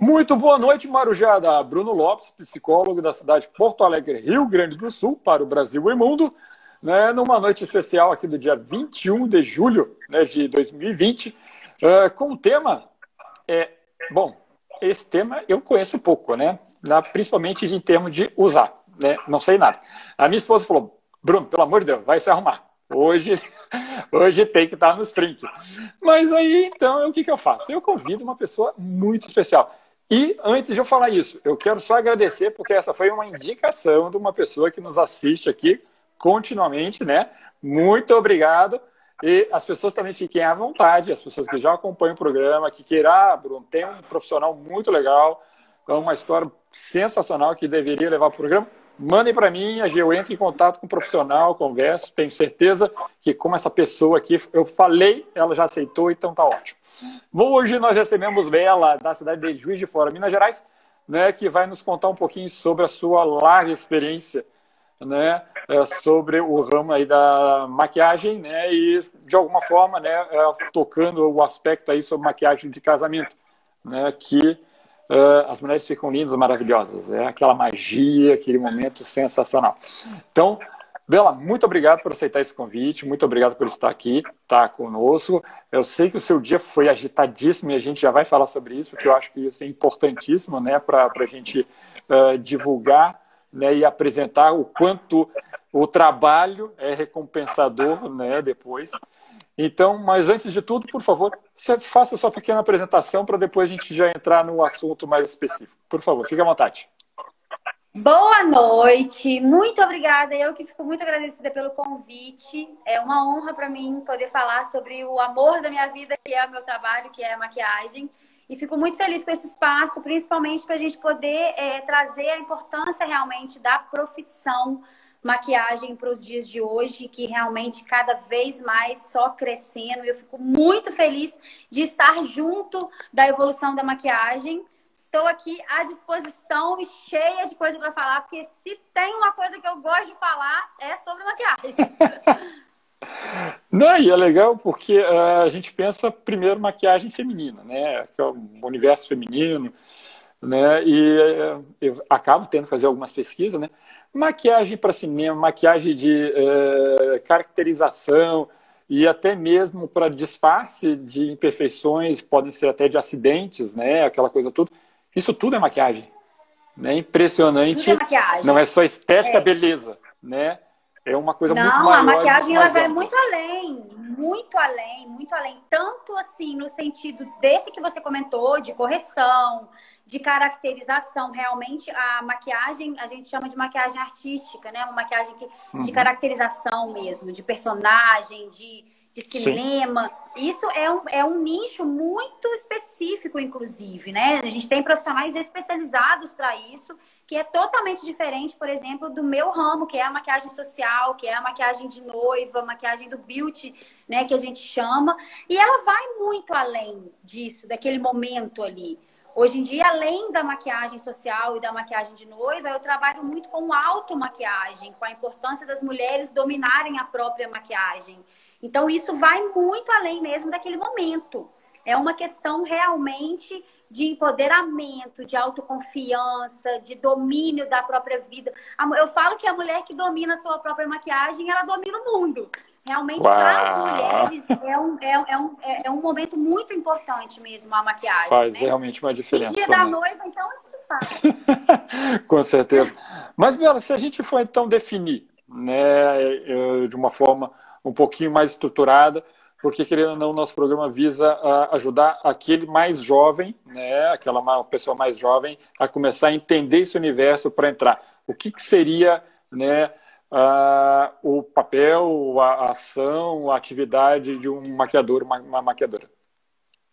Muito boa noite, Marujada. Bruno Lopes, psicólogo da cidade de Porto Alegre, Rio Grande do Sul, para o Brasil e mundo, né, numa noite especial aqui do dia 21 de julho né, de 2020, uh, com o tema. É, bom, esse tema eu conheço pouco, né? principalmente em termos de usar, né? Não sei nada. A minha esposa falou: Bruno, pelo amor de Deus, vai se arrumar. Hoje, hoje tem que estar nos trinques. Mas aí, então, o que, que eu faço? Eu convido uma pessoa muito especial. E antes de eu falar isso, eu quero só agradecer, porque essa foi uma indicação de uma pessoa que nos assiste aqui continuamente, né? Muito obrigado. E as pessoas também fiquem à vontade, as pessoas que já acompanham o programa, que queiram, ah, Bruno, tem um profissional muito legal, é uma história sensacional que deveria levar para o programa mandem para mim, a eu entro em contato com o profissional, converso, tenho certeza que como essa pessoa aqui, eu falei, ela já aceitou, então tá ótimo. Hoje nós recebemos Bela, da cidade de Juiz de Fora, Minas Gerais, né, que vai nos contar um pouquinho sobre a sua larga experiência, né, é, sobre o ramo aí da maquiagem, né, e de alguma forma, né, é, tocando o aspecto aí sobre maquiagem de casamento, né, que uh, as mulheres ficam lindas, maravilhosas. É aquela magia, aquele momento sensacional. Então, Bela, muito obrigado por aceitar esse convite, muito obrigado por estar aqui, estar tá conosco. Eu sei que o seu dia foi agitadíssimo e a gente já vai falar sobre isso, porque eu acho que isso é importantíssimo né, para a gente uh, divulgar né, e apresentar o quanto o trabalho é recompensador né, depois. Então, mas antes de tudo, por favor, faça sua pequena apresentação para depois a gente já entrar no assunto mais específico. Por favor, fique à vontade. Boa noite, muito obrigada. Eu que fico muito agradecida pelo convite. É uma honra para mim poder falar sobre o amor da minha vida, que é o meu trabalho, que é a maquiagem. E fico muito feliz com esse espaço, principalmente para a gente poder é, trazer a importância realmente da profissão maquiagem para os dias de hoje, que realmente cada vez mais só crescendo. Eu fico muito feliz de estar junto da evolução da maquiagem. Estou aqui à disposição e cheia de coisa para falar, porque se tem uma coisa que eu gosto de falar é sobre maquiagem. Não, e é legal porque uh, a gente pensa primeiro maquiagem feminina, né? Que é o universo feminino, né? E uh, eu acabo tendo que fazer algumas pesquisas, né? maquiagem para cinema, maquiagem de é, caracterização e até mesmo para disfarce de imperfeições, podem ser até de acidentes, né? Aquela coisa tudo. Isso tudo é maquiagem. Né? Impressionante. Tudo é maquiagem. Não é só estética, é. beleza, né? É uma coisa Não, muito maior. Não, a maquiagem ela vai muito além, muito além, muito além. Tanto assim no sentido desse que você comentou, de correção, de caracterização. Realmente, a maquiagem, a gente chama de maquiagem artística, né? Uma maquiagem que, uhum. de caracterização mesmo, de personagem, de, de cinema. Sim. Isso é um, é um nicho muito específico, inclusive, né? A gente tem profissionais especializados para isso, que é totalmente diferente, por exemplo, do meu ramo, que é a maquiagem social, que é a maquiagem de noiva, maquiagem do beauty, né, que a gente chama. E ela vai muito além disso, daquele momento ali. Hoje em dia, além da maquiagem social e da maquiagem de noiva, eu trabalho muito com automaquiagem, com a importância das mulheres dominarem a própria maquiagem. Então, isso vai muito além mesmo daquele momento. É uma questão realmente de empoderamento, de autoconfiança, de domínio da própria vida. Eu falo que a mulher que domina a sua própria maquiagem, ela domina o mundo. Realmente, para as mulheres, é um, é, é, um, é, é um momento muito importante mesmo a maquiagem. Faz né? realmente uma diferença. Dia da noiva, então, se faz. Com certeza. Mas, Bela, se a gente for então definir né, de uma forma um pouquinho mais estruturada, porque querendo ou não, nosso programa visa ajudar aquele mais jovem, né, aquela pessoa mais jovem, a começar a entender esse universo para entrar. O que, que seria né, uh, o papel, a ação, a atividade de um maquiador, uma, uma maquiadora?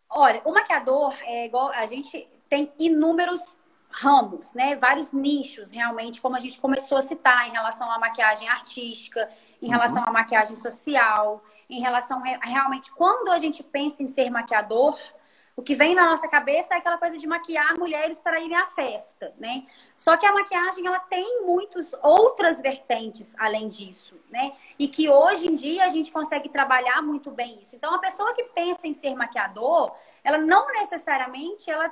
Olha, o maquiador é igual a gente tem inúmeros ramos, né? Vários nichos, realmente, como a gente começou a citar em relação à maquiagem artística, em relação uhum. à maquiagem social, em relação a, realmente quando a gente pensa em ser maquiador, o que vem na nossa cabeça é aquela coisa de maquiar mulheres para irem à festa, né? Só que a maquiagem ela tem muitas outras vertentes além disso, né? E que hoje em dia a gente consegue trabalhar muito bem isso. Então a pessoa que pensa em ser maquiador, ela não necessariamente ela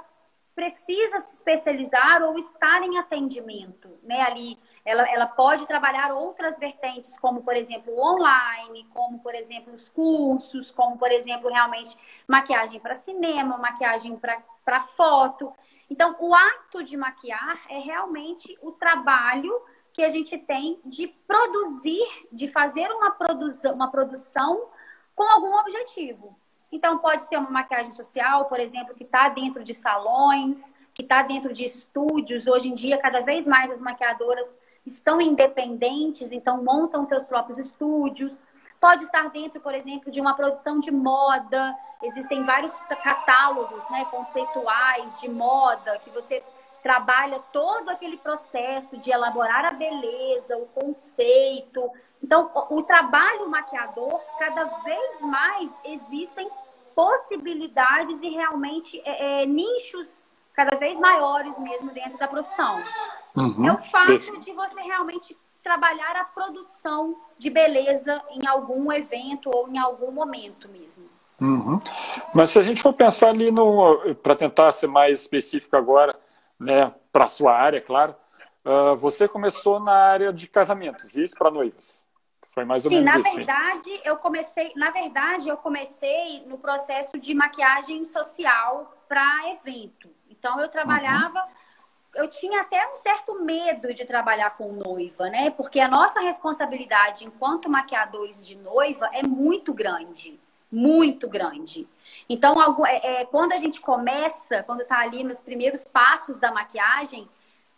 precisa se especializar ou estar em atendimento, né? Ali ela, ela pode trabalhar outras vertentes, como por exemplo online, como por exemplo os cursos, como por exemplo realmente maquiagem para cinema, maquiagem para foto. Então, o ato de maquiar é realmente o trabalho que a gente tem de produzir, de fazer uma produção, uma produção com algum objetivo. Então, pode ser uma maquiagem social, por exemplo, que está dentro de salões, que está dentro de estúdios. Hoje em dia, cada vez mais as maquiadoras estão independentes, então montam seus próprios estúdios. Pode estar dentro, por exemplo, de uma produção de moda. Existem vários catálogos né, conceituais de moda que você trabalha todo aquele processo de elaborar a beleza, o conceito. Então, o, trabalho maquiador, cada vez mais existem possibilidades e realmente é, é, nichos cada vez maiores mesmo dentro da profissão. Uhum. É o fato de você realmente trabalhar a produção de beleza em algum evento ou em algum momento mesmo. Uhum. Mas se a gente for pensar ali no, para tentar ser mais específico agora, né, para a sua área, claro, uh, você começou na área de casamentos, isso para noivas? Foi mais ou Sim, menos na isso. verdade, hein? eu comecei, na verdade, eu comecei no processo de maquiagem social para evento. Então eu trabalhava, uhum. Eu tinha até um certo medo de trabalhar com noiva, né? Porque a nossa responsabilidade enquanto maquiadores de noiva é muito grande, muito grande. Então, é, é, quando a gente começa, quando está ali nos primeiros passos da maquiagem,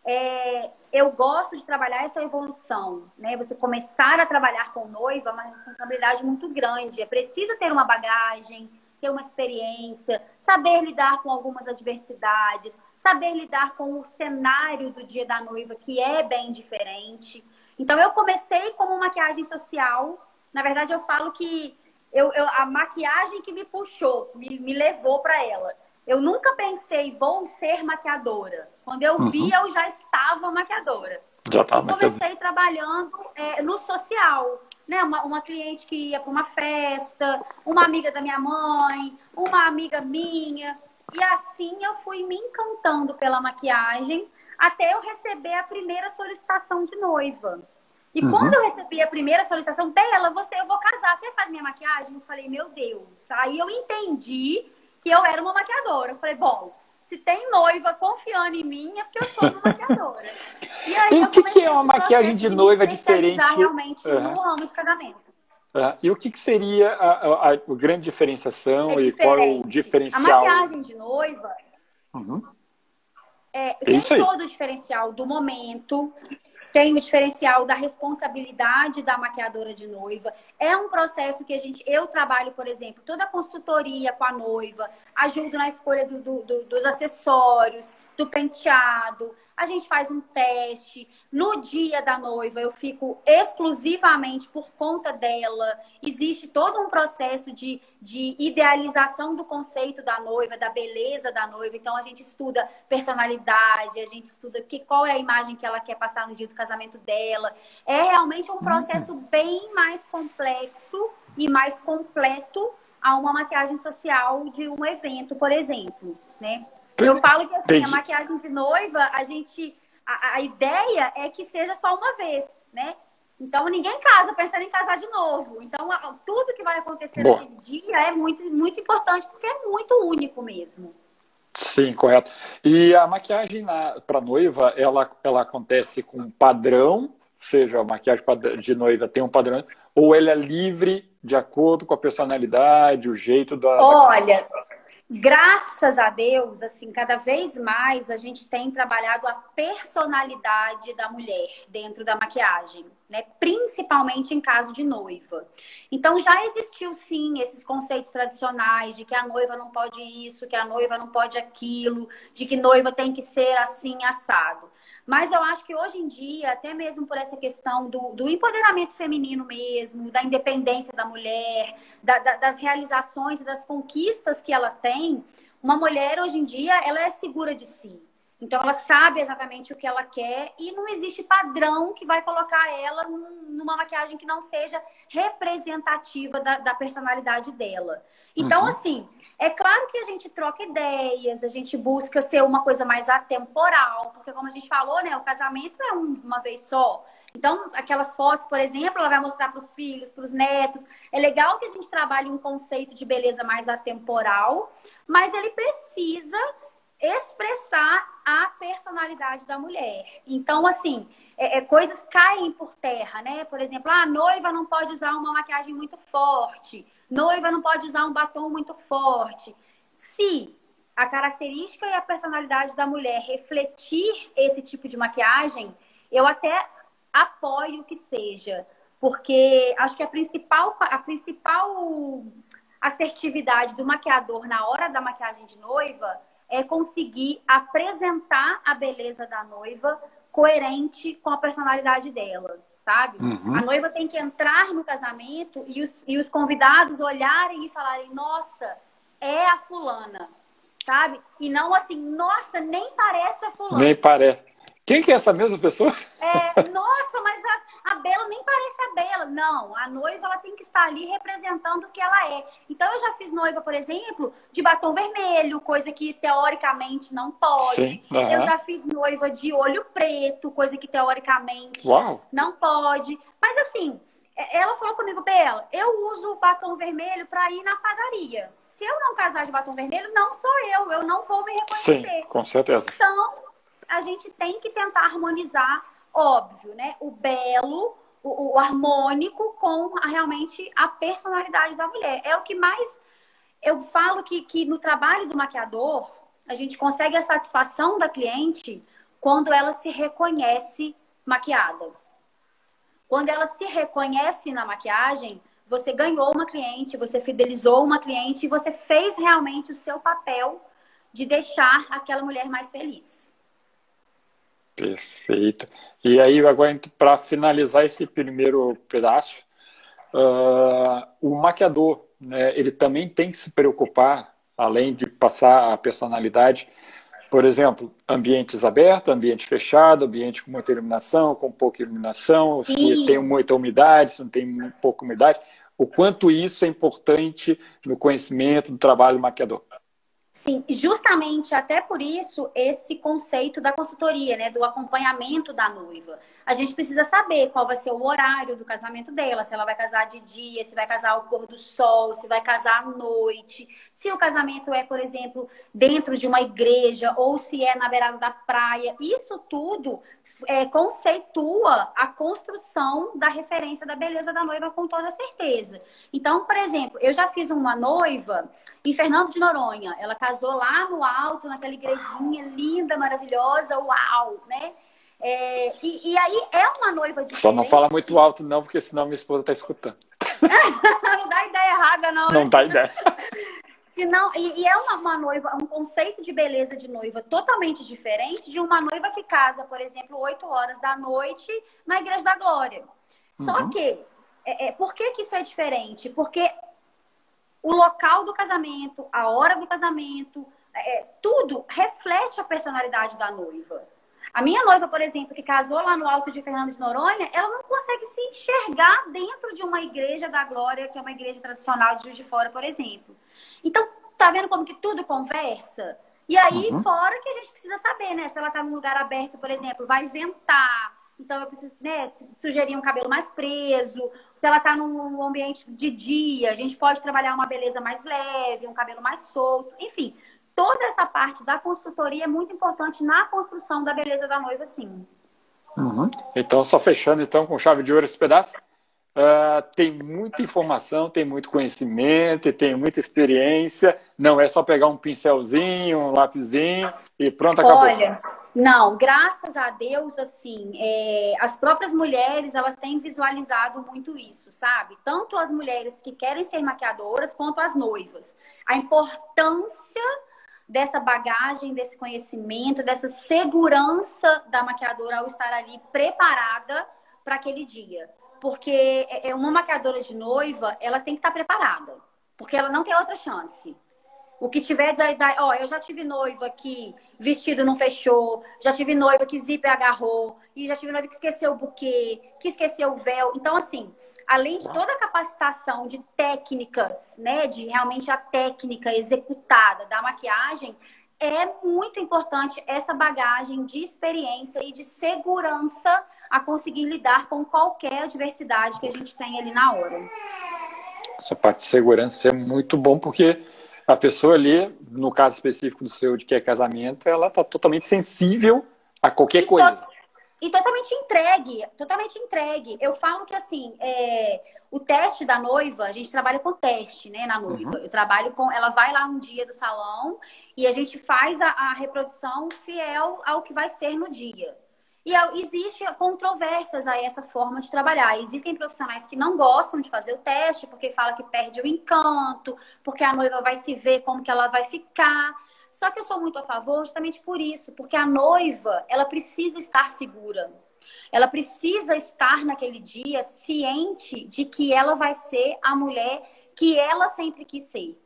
é, eu gosto de trabalhar essa evolução, né? Você começar a trabalhar com noiva é uma responsabilidade muito grande. É preciso ter uma bagagem, ter uma experiência, saber lidar com algumas adversidades, saber lidar com o cenário do dia da noiva, que é bem diferente. Então, eu comecei como maquiagem social. Na verdade, eu falo que eu, eu a maquiagem que me puxou, me, me levou para ela. Eu nunca pensei, vou ser maquiadora. Quando eu uhum. vi, eu já estava maquiadora. Já estava Comecei trabalhando é, no social. Né? Uma, uma cliente que ia para uma festa, uma amiga da minha mãe, uma amiga minha. E assim eu fui me encantando pela maquiagem até eu receber a primeira solicitação de noiva. E uhum. quando eu recebi a primeira solicitação dela, você, eu vou casar, você faz minha maquiagem? Eu falei, meu Deus. Aí eu entendi que eu era uma maquiadora. Eu falei, bom, se tem noiva confiando em mim, é porque eu sou uma maquiadora. E aí, o que, que é uma maquiagem de noiva de diferente? realmente uhum. no ramo de casamento. Uhum. E o que, que seria a, a, a, grande diferenciação é e qual é o diferencial? A maquiagem de noiva uhum. é, tem é todo o diferencial do momento, tem o diferencial da responsabilidade da maquiadora de noiva. É um processo que a gente, eu trabalho, por exemplo, toda a consultoria com a noiva, ajudo na escolha do, do, dos acessórios, do penteado, a gente faz um teste. No dia da noiva, eu fico exclusivamente por conta dela. Existe todo um processo de, de idealização do conceito da noiva, da beleza da noiva. Então, a gente estuda personalidade, a gente estuda que, qual é a imagem que ela quer passar no dia do casamento dela. É realmente um processo uhum. bem mais complexo e mais completo a uma maquiagem social de um evento, por exemplo, né? Eu falo que assim, Entendi. a maquiagem de noiva, a gente. A, a, ideia é que seja só uma vez, né? Então ninguém casa pensando em casar de novo. Então tudo que vai acontecer Boa. naquele dia é muito, muito importante porque é muito único mesmo. Sim, correto. E a maquiagem para noiva, ela, ela acontece com padrão, ou seja, a maquiagem de noiva tem um padrão, ou ela é livre de acordo com a personalidade, o jeito da. Olha, Graças a Deus, assim, cada vez mais a gente tem trabalhado a personalidade da mulher dentro da maquiagem, né? Principalmente em caso de noiva. Então já existiu sim esses conceitos tradicionais de que a noiva não pode isso, que a noiva não pode aquilo, de que noiva tem que ser assim assado. Mas eu acho que hoje em dia, até mesmo por essa questão do, do empoderamento feminino mesmo, da independência da mulher, da, da, das realizações das conquistas que ela tem, uma mulher hoje em dia, ela é segura de si. Então ela sabe exatamente o que ela quer e não existe padrão que vai colocar ela numa maquiagem que não seja representativa da, da personalidade dela. Então, uhum. assim, é claro que a gente troca ideias, a gente busca ser uma coisa mais atemporal, porque como a gente falou, né, o casamento é uma vez só. Então, aquelas fotos, por exemplo, ela vai mostrar para os filhos, para os netos. É legal que a gente trabalhe um conceito de beleza mais atemporal, mas ele precisa expressar a personalidade da mulher. Então, assim, é, é, coisas caem por terra, né? Por exemplo, a noiva não pode usar uma maquiagem muito forte, noiva não pode usar um batom muito forte. Se a característica e a personalidade da mulher refletir esse tipo de maquiagem, eu até apoio que seja, porque acho que a principal, a principal assertividade do maquiador na hora da maquiagem de noiva é conseguir apresentar a beleza da noiva coerente com a personalidade dela, sabe? Uhum. A noiva tem que entrar no casamento e os, e os convidados olharem e falarem: nossa, é a fulana, sabe? E não assim, nossa, nem parece a fulana. Nem parece. Quem que é essa mesma pessoa? É, nossa, mas a, a Bela nem parece a Bela. Não, a noiva ela tem que estar ali representando o que ela é. Então eu já fiz noiva, por exemplo, de batom vermelho, coisa que teoricamente não pode. Sim, uhum. Eu já fiz noiva de olho preto, coisa que teoricamente Uau. não pode. Mas assim, é, ela falou comigo, Bela, eu uso o batom vermelho para ir na padaria. Se eu não casar de batom vermelho, não sou eu, eu não vou me reconhecer. Sim, com certeza. Então, a gente tem que tentar harmonizar, óbvio, né? O belo, o, o harmônico com a, realmente a personalidade da mulher. É o que mais eu falo que, que no trabalho do maquiador, a gente consegue a satisfação da cliente quando ela se reconhece maquiada. Quando ela se reconhece na maquiagem, você ganhou uma cliente, você fidelizou uma cliente e você fez realmente o seu papel de deixar aquela mulher mais feliz. Perfeito. E aí, agora, para finalizar esse primeiro pedaço, uh, o maquiador, né, ele também tem que se preocupar, além de passar a personalidade, por exemplo, ambientes abertos, ambiente fechado, ambiente com muita iluminação, com pouca iluminação, se Sim. tem muita umidade, se não tem pouca umidade, o quanto isso é importante no conhecimento do trabalho do maquiador. Sim, justamente até por isso esse conceito da consultoria, né, do acompanhamento da noiva. A gente precisa saber qual vai ser o horário do casamento dela, se ela vai casar de dia, se vai casar ao pôr do sol, se vai casar à noite, se o casamento é, por exemplo, dentro de uma igreja ou se é na beirada da praia. Isso tudo é, conceitua a construção da referência da beleza da noiva com toda certeza. Então, por exemplo, eu já fiz uma noiva em Fernando de Noronha. Ela casou lá no alto, naquela igrejinha linda, maravilhosa, uau, né? É, e, e, aí é uma noiva diferente. Só não fala muito alto, não, porque senão minha esposa está escutando. não dá ideia errada, não. Não né? dá ideia. Senão, e, e é uma, uma, noiva, um conceito de beleza de noiva totalmente diferente de uma noiva que casa, por exemplo, 8 horas da noite na Igreja da Glória. Só uhum. que, é, é, por que, que isso é diferente? Porque o local do casamento, a hora do casamento, é, tudo reflete a personalidade da noiva. A minha noiva, por exemplo, que casou lá no Alto de Fernando de Noronha, ela não consegue se enxergar dentro de uma igreja da glória, que é uma igreja tradicional de Juiz de Fora, por exemplo. Então, tá vendo como que tudo conversa? E aí, uhum. fora que a gente precisa saber, né? Se ela tá num lugar aberto, por exemplo, vai ventar. Então, eu preciso né, sugerir um cabelo mais preso. Se ela tá num ambiente de dia, a gente pode trabalhar uma beleza mais leve, um cabelo mais solto. Enfim, toda essa parte da consultoria é muito importante na construção da beleza da noiva, sim. Uhum. Então, só fechando então com chave de ouro esse pedaço. Uh, tem muita informação, tem muito conhecimento, tem muita experiência. Não é só pegar um pincelzinho, um lapisinho e pronto, acabou. Olha, não, graças a Deus, assim, é, as próprias mulheres, elas têm visualizado muito isso, sabe? Tanto as mulheres que querem ser maquiadoras, quanto as noivas. A importância dessa bagagem, desse conhecimento, dessa segurança da maquiadora ao estar ali preparada para aquele dia. Porque é, é uma maquiadora de noiva, ela tem que estar preparada, porque ela não tem outra chance. O que tiver da, da, ó, eu já tive noiva que vestido não fechou, já tive noiva que zíper agarrou, e já tive noiva que esqueceu o buquê, que esqueceu o véu. Então, assim, além de toda a capacitação de técnicas, né, de realmente a técnica executada da maquiagem, é muito importante essa bagagem de experiência e de segurança a conseguir lidar com qualquer adversidade que a gente tem ali na hora. Essa parte de segurança é muito bom porque a pessoa ali, no caso específico do seu de que é casamento, ela está totalmente sensível a qualquer e coisa. To e totalmente entregue, totalmente entregue. Eu falo que assim, é, o teste da noiva, a gente trabalha com teste, né, na noiva. Uhum. Eu trabalho com, ela vai lá um dia do salão e a gente faz a, a reprodução fiel ao que vai ser no dia. E existe controvérsias a essa forma de trabalhar. Existem profissionais que não gostam de fazer o teste porque fala que perde o encanto, porque a noiva vai se ver como que ela vai ficar. Só que eu sou muito a favor justamente por isso, porque a noiva, ela precisa estar segura. Ela precisa estar naquele dia ciente de que ela vai ser a mulher que ela sempre quis ser.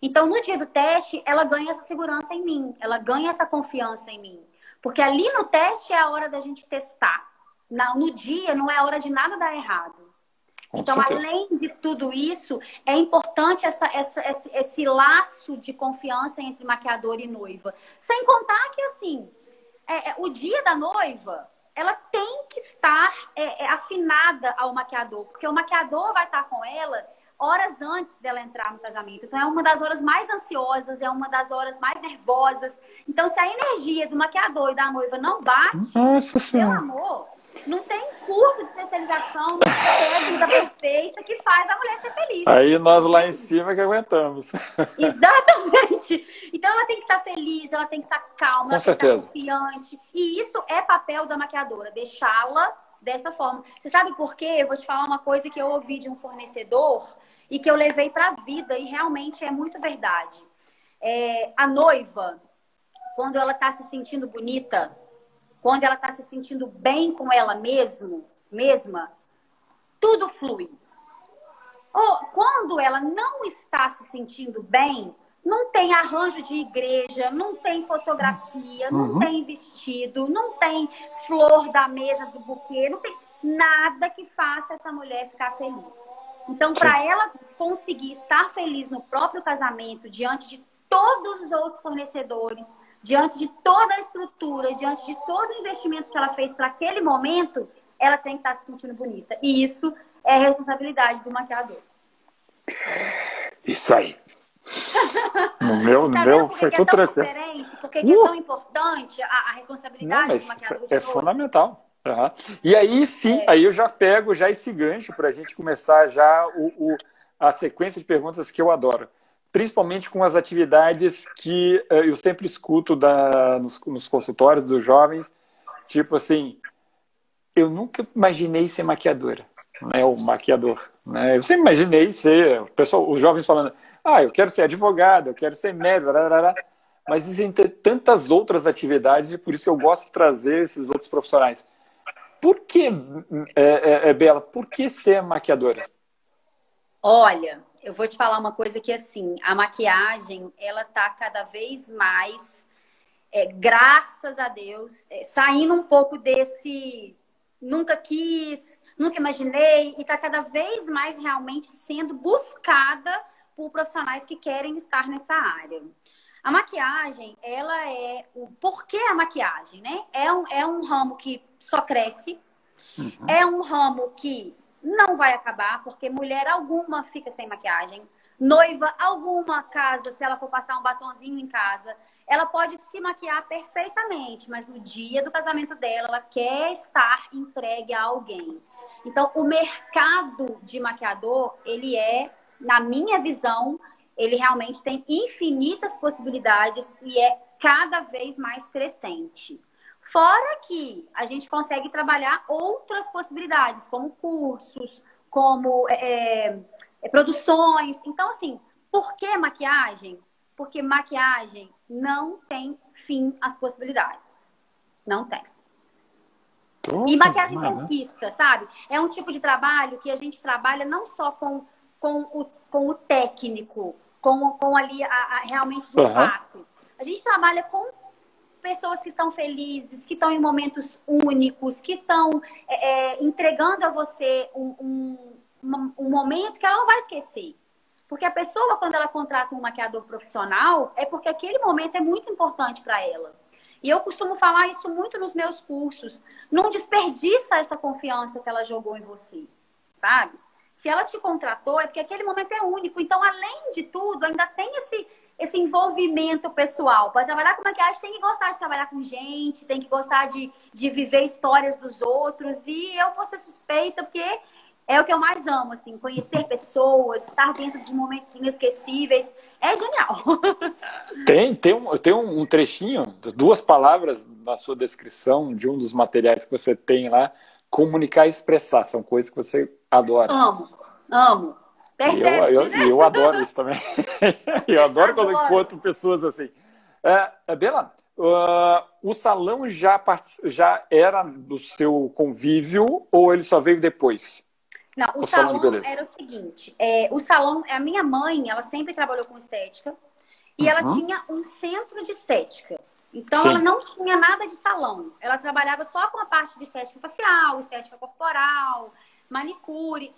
Então, no dia do teste, ela ganha essa segurança em mim, ela ganha essa confiança em mim. Porque ali no teste é a hora da gente testar. No dia não é a hora de nada dar errado. Com então, certeza. além de tudo isso, é importante essa, essa, esse, esse, laço de confiança entre maquiador e noiva. Sem contar que, assim, é, é, o dia da noiva, ela tem que estar é, é afinada ao maquiador. Porque o maquiador vai estar com ela horas antes dela entrar no casamento. Então é uma das horas mais ansiosas, é uma das horas mais nervosas. Então se a energia do maquiador e da noiva não bate, Nossa meu amor, não tem curso de especialização, não tem técnica perfeita que faz a mulher ser feliz. Aí nós lá em cima que aguentamos. Exatamente. Então ela tem que estar feliz, ela tem que estar calma, Com ela certeza. tem que estar confiante. E isso é papel da maquiadora, deixá-la dessa forma. Você sabe por quê? Eu vou te falar uma coisa que eu ouvi de um fornecedor e que eu levei para a vida e realmente é muito verdade. É, a noiva, quando ela está se sentindo bonita, quando ela está se sentindo bem com ela mesmo, mesma, tudo flui. Ou quando ela não está se sentindo bem, não tem arranjo de igreja, não tem fotografia, não uhum. tem vestido, não tem flor da mesa do buquê, não tem nada que faça essa mulher ficar feliz. Então, para ela conseguir estar feliz no próprio casamento, diante de todos os outros fornecedores, diante de toda a estrutura, diante de todo o investimento que ela fez para aquele momento, ela tem que estar se sentindo bonita. E isso é responsabilidade do maquiador. Isso aí. No meu, no tá meu foi tudo é tranquilo. Por que, uh! é tão importante a, a responsabilidade Não, do maquiador? É fundamental. Uhum. E aí sim, é. aí eu já pego já esse gancho para a gente começar já o, o, a sequência de perguntas que eu adoro. Principalmente com as atividades que uh, eu sempre escuto da, nos, nos consultórios dos jovens, tipo assim, eu nunca imaginei ser maquiadora, né, o maquiador, né? Eu sempre imaginei ser, o pessoal, os jovens falando, ah, eu quero ser advogado, eu quero ser médico, mas existem tantas outras atividades e por isso que eu gosto de trazer esses outros profissionais. Por que, é, é, é, Bela, por que ser maquiadora? Olha, eu vou te falar uma coisa que assim, a maquiagem, ela tá cada vez mais, é, graças a Deus, é, saindo um pouco desse nunca quis, nunca imaginei, e tá cada vez mais realmente sendo buscada por profissionais que querem estar nessa área. A maquiagem, ela é o porquê a maquiagem, né? É um, é um ramo que só cresce, uhum. é um ramo que não vai acabar, porque mulher alguma fica sem maquiagem, noiva alguma casa, se ela for passar um batonzinho em casa, ela pode se maquiar perfeitamente, mas no dia do casamento dela, ela quer estar entregue a alguém. Então, o mercado de maquiador, ele é na minha visão, ele realmente tem infinitas possibilidades e é cada vez mais crescente. Fora que a gente consegue trabalhar outras possibilidades, como cursos, como é, é, produções. Então, assim, por que maquiagem? Porque maquiagem não tem fim as possibilidades. Não tem. e maquiagem conquista, sabe? É um tipo de trabalho que a gente trabalha não só com com o, com o técnico, com, com ali a, a realmente de uhum. fato. A gente trabalha com pessoas que estão felizes, que estão em momentos únicos, que estão é, é entregando a você um, um, um momento que ela não vai esquecer. Porque a pessoa, quando ela contrata um maquiador profissional, é porque aquele momento é muito importante para ela. E eu costumo falar isso muito nos meus cursos. Não desperdiça essa confiança que ela jogou em você, sabe? Se ela te contratou, é porque aquele momento é único. Então, além de tudo, ainda tem esse, esse envolvimento pessoal. Para trabalhar com maquiagem, tem que gostar de trabalhar com gente, tem que gostar de, de viver histórias dos outros. E eu vou ser suspeita, porque é o que eu mais amo, assim, conhecer pessoas, estar dentro de momentos inesquecíveis. É genial. Tem, tem, um, tem um trechinho, duas palavras na sua descrição de um dos materiais que você tem lá. Comunicar e expressar, são coisas que você adora. Amo, amo. Percebe, eu, eu, né? eu adoro isso também. eu adoro, adoro, quando encontro pessoas assim. É, é Bela, uh, o salão já, já era do seu convívio ou ele só veio depois? Não, o, o salão, salão era o seguinte: é, o salão, a minha mãe, ela sempre trabalhou com estética e uhum. ela tinha um centro de estética. Então Sim. ela não tinha nada de salão. Ela trabalhava só com a parte de estética facial, estética corporal, manicure.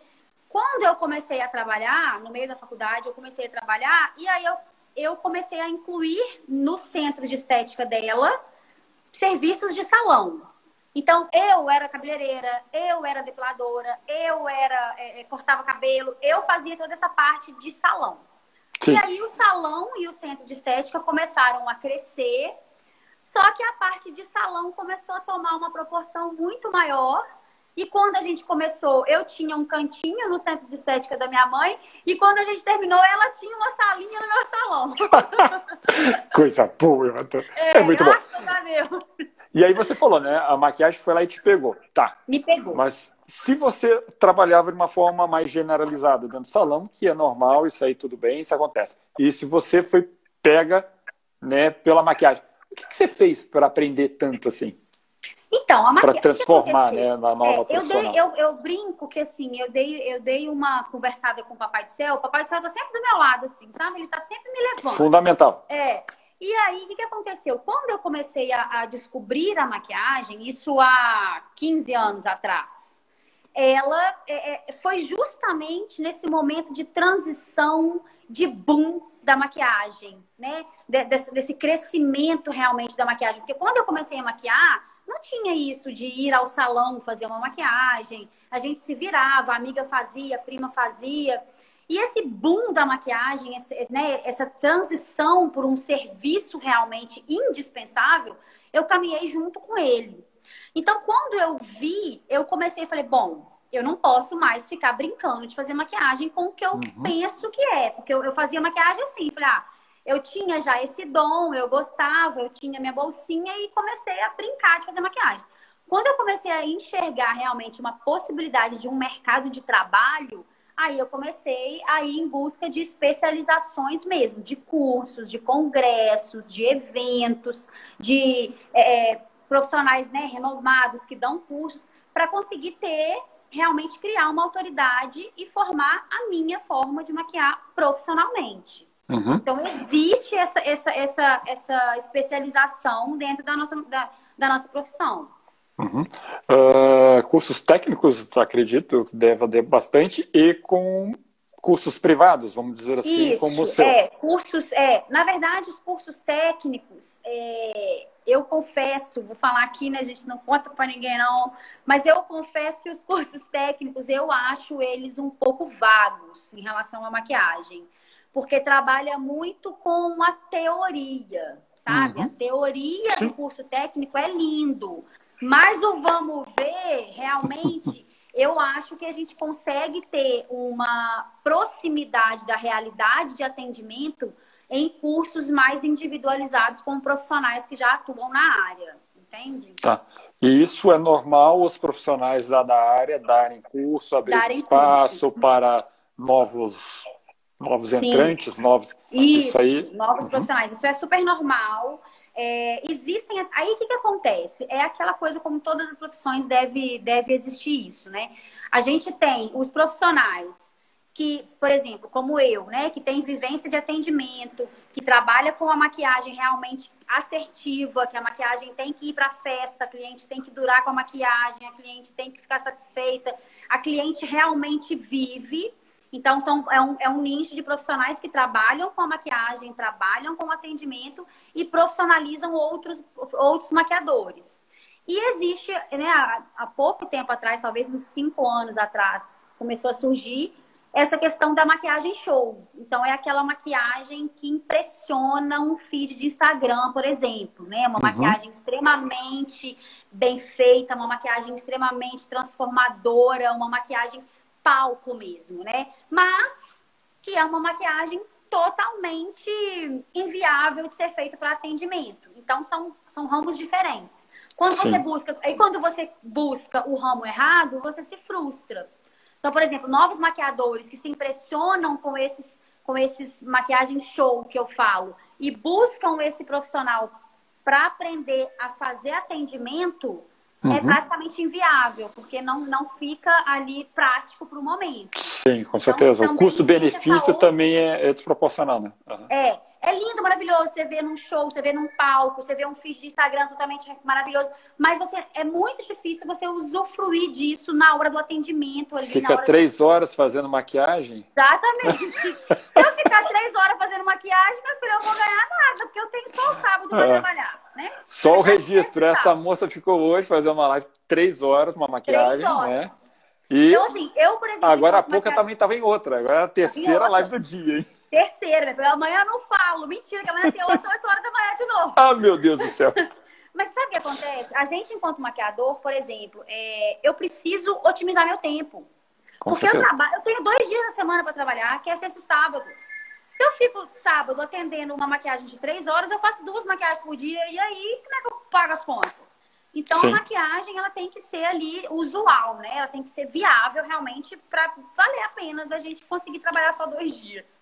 Quando eu comecei a trabalhar, no meio da faculdade, eu comecei a trabalhar e aí eu, eu comecei a incluir no centro de estética dela serviços de salão. Então, eu era cabeleireira, eu era depiladora, eu era é, é, cortava cabelo, eu fazia toda essa parte de salão. Sim. E aí o salão e o centro de estética começaram a crescer, só que a parte de salão começou a tomar uma proporção muito maior. E quando a gente começou, eu tinha um cantinho no centro de estética da minha mãe, e quando a gente terminou, ela tinha uma salinha no meu salão. Coisa boa, é, é muito bom. E aí você falou, né? A maquiagem foi lá e te pegou. Tá. Me pegou. Mas se você trabalhava de uma forma mais generalizada dentro do salão, que é normal, isso aí tudo bem, isso acontece. E se você foi pega, né, pela maquiagem, o que, que você fez para aprender tanto assim? Então, a maquiagem. Para transformar, né, na nova é. Eu, dei, eu, eu, brinco que assim, eu dei, eu dei uma conversada com o Papai do Céu. O Papai do Céu tá sempre do meu lado, assim, sabe? Ele tá sempre me levando. Fundamental. É. E aí, o que, que aconteceu? Quando eu comecei a, a, descobrir a maquiagem, isso há 15 anos atrás, ela é, é, foi justamente nesse momento de transição, de boom da maquiagem, né? Desse, desse crescimento realmente da maquiagem. Porque quando eu comecei a maquiar, não tinha isso de ir ao salão fazer uma maquiagem. A gente se virava, a amiga fazia, a prima fazia. E esse boom da maquiagem, esse, né, essa transição por um serviço realmente indispensável, eu caminhei junto com ele. Então, quando eu vi, eu comecei e falei, bom, eu não posso mais ficar brincando de fazer maquiagem com o que eu uhum. penso que é. Porque eu, eu fazia maquiagem assim, falei, ah, eu tinha já esse dom, eu gostava, eu tinha minha bolsinha e comecei a brincar de fazer maquiagem. Quando eu comecei a enxergar realmente uma possibilidade de um mercado de trabalho, Aí eu comecei a ir em busca de especializações mesmo, de cursos, de congressos, de eventos, de é, profissionais né, renomados que dão cursos, para conseguir ter, realmente criar uma autoridade e formar a minha forma de maquiar profissionalmente. Uhum. Então, existe essa, essa, essa, essa especialização dentro da nossa, da, da nossa profissão. Uhum. Uh, cursos técnicos, acredito, deve haver bastante, e com cursos privados, vamos dizer assim, Isso, como o seu. É, cursos, é, na verdade, os cursos técnicos, é, eu confesso, vou falar aqui, né, a gente não conta para ninguém não, mas eu confesso que os cursos técnicos, eu acho eles um pouco vagos em relação à maquiagem, porque trabalha muito com a teoria, sabe? Uhum. A teoria Sim. do curso técnico é lindo, mas o vamos ver, realmente, eu acho que a gente consegue ter uma proximidade da realidade de atendimento em cursos mais individualizados com profissionais que já atuam na área, entende? Tá. E isso é normal os profissionais da área darem curso, abrir darem espaço curso. para novos novos Sim. entrantes, novos isso, isso aí, novos uhum. profissionais. Isso é super normal. É, existem. Aí o que, que acontece? É aquela coisa como todas as profissões deve, deve existir isso, né? A gente tem os profissionais que, por exemplo, como eu, né, que tem vivência de atendimento, que trabalha com a maquiagem realmente assertiva, que a maquiagem tem que ir para a festa, a cliente tem que durar com a maquiagem, a cliente tem que ficar satisfeita, a cliente realmente vive. Então, são, é, um, é um nicho de profissionais que trabalham com a maquiagem, trabalham com o atendimento e profissionalizam outros, outros maquiadores. E existe, né, há, há pouco tempo atrás, talvez uns cinco anos atrás, começou a surgir essa questão da maquiagem show. Então, é aquela maquiagem que impressiona um feed de Instagram, por exemplo, né? Uma uhum. maquiagem extremamente bem feita, uma maquiagem extremamente transformadora, uma maquiagem palco mesmo, né? Mas que é uma maquiagem totalmente inviável de ser feita para atendimento. Então, são, são ramos diferentes. Quando Sim. você busca, e quando você busca o ramo errado, você se frustra. Então, por exemplo, novos maquiadores que se impressionam com esses, com esses maquiagens show que eu falo e buscam esse profissional para aprender a fazer atendimento, uhum. é praticamente inviável, porque não, não fica ali prático para o momento. Sim, com certeza. Então, o custo-benefício também é, é, desproporcional, né? Uhum. É. É lindo, maravilhoso. Você vê num show, você vê num palco, você vê um feed de Instagram totalmente maravilhoso. Mas você é muito difícil você usufruir disso na hora do atendimento. Ali, Fica três do... horas fazendo maquiagem? Exatamente. Se eu ficar três horas fazendo maquiagem, meu filho, eu vou ganhar nada, porque eu tenho só o sábado para é. trabalhar. Né? Só o registro. Essa moça ficou hoje fazendo uma live três horas, uma maquiagem, três horas. né? E então, assim, eu, por exemplo. Agora a pouco maquiagem... também estava em outra. Agora é a terceira live do dia, hein? Terceira, Amanhã eu não falo. Mentira, que amanhã tem 8, 8 horas da manhã de novo. Ah, meu Deus do céu. Mas sabe o que acontece? A gente, enquanto maquiador, por exemplo, é, eu preciso otimizar meu tempo. Com porque eu, trabalho, eu tenho dois dias na semana para trabalhar, que é sexta e sábado. Se eu fico sábado atendendo uma maquiagem de três horas, eu faço duas maquiagens por dia, e aí como é que eu pago as contas? Então, Sim. a maquiagem ela tem que ser ali usual, né? Ela tem que ser viável realmente para valer a pena da gente conseguir trabalhar só dois dias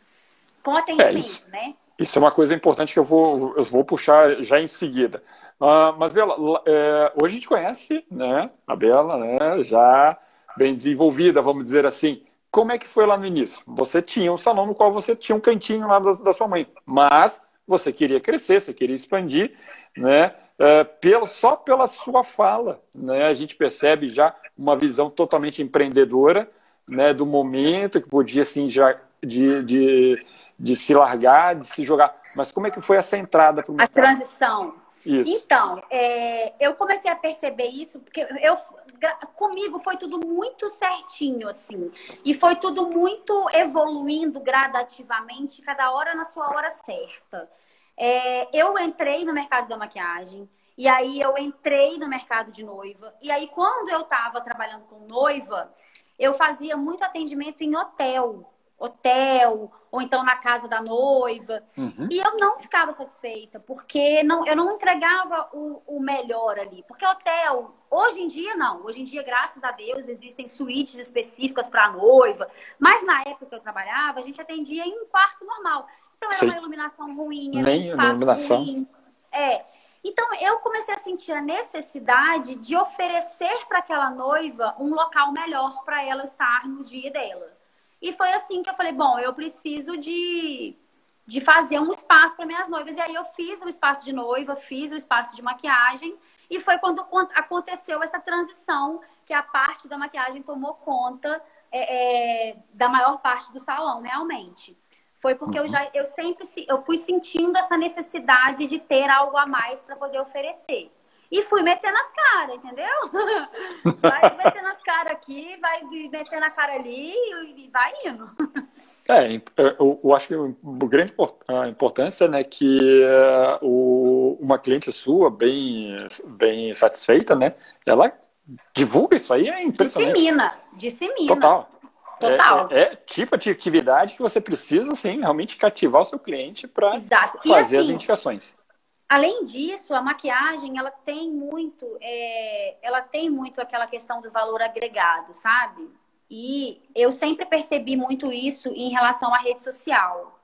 com atendimento, é, isso, né? Isso é uma coisa importante que eu vou, eu vou puxar já em seguida. Uh, mas, Bela, é, hoje a gente conhece né, a Bela, né, já bem desenvolvida, vamos dizer assim. Como é que foi lá no início? Você tinha um salão no qual você tinha um cantinho lá da, da sua mãe, mas você queria crescer, você queria expandir, né? É, pelo, só pela sua fala, né? A gente percebe já uma visão totalmente empreendedora, né? Do momento que podia assim já de, de, de se largar, de se jogar. Mas como é que foi essa entrada para o A transição. Isso. Então, é, eu comecei a perceber isso porque eu comigo foi tudo muito certinho assim e foi tudo muito evoluindo gradativamente, cada hora na sua hora certa. É, eu entrei no mercado da maquiagem e aí eu entrei no mercado de noiva e aí quando eu estava trabalhando com noiva eu fazia muito atendimento em hotel hotel ou então na casa da noiva. Uhum. E eu não ficava satisfeita, porque não, eu não entregava o, o, melhor ali. Porque hotel, hoje em dia não. Hoje em dia, graças a Deus, existem suítes específicas para noiva. Mas na época que eu trabalhava, a gente atendia em um quarto normal. Então era Sim. uma iluminação ruim, era Nem um espaço iluminação. ruim. É. Então eu comecei a sentir a necessidade de oferecer para aquela noiva um local melhor para ela estar no dia dela. E foi assim que eu falei, bom, eu preciso de, de fazer um espaço para minhas noivas. E aí eu fiz um espaço de noiva, fiz um espaço de maquiagem. E foi quando aconteceu essa transição que a parte da maquiagem tomou conta é, é, da maior parte do salão, realmente. Foi porque eu já eu sempre eu fui sentindo essa necessidade de ter algo a mais para poder oferecer. E fui metendo as caras, entendeu? Vai metendo as caras aqui, vai metendo a cara ali e vai indo. É, eu, eu acho que a grande importância, né, que uh, uma cliente sua, bem, bem satisfeita, né, ela divulga isso aí, é impressionante. Dissemina, dissemina. Total. Total. É, é, é, tipo de atividade que você precisa, assim, realmente cativar o seu cliente para fazer assim, as indicações. Além disso, a maquiagem ela tem muito, é, ela tem muito aquela questão do valor agregado, sabe? E eu sempre percebi muito isso em relação à rede social.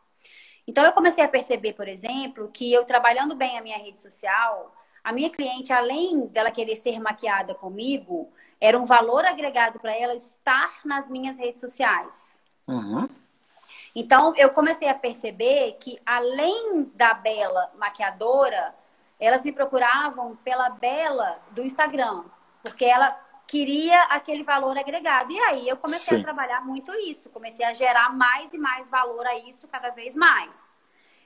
Então eu comecei a perceber, por exemplo, que eu trabalhando bem a minha rede social, a minha cliente, além dela querer ser maquiada comigo, era um valor agregado para ela estar nas minhas redes sociais. Uhum. Então, eu comecei a perceber que, além da Bela maquiadora, elas me procuravam pela Bela do Instagram, porque ela queria aquele valor agregado. E aí eu comecei Sim. a trabalhar muito isso, comecei a gerar mais e mais valor a isso cada vez mais.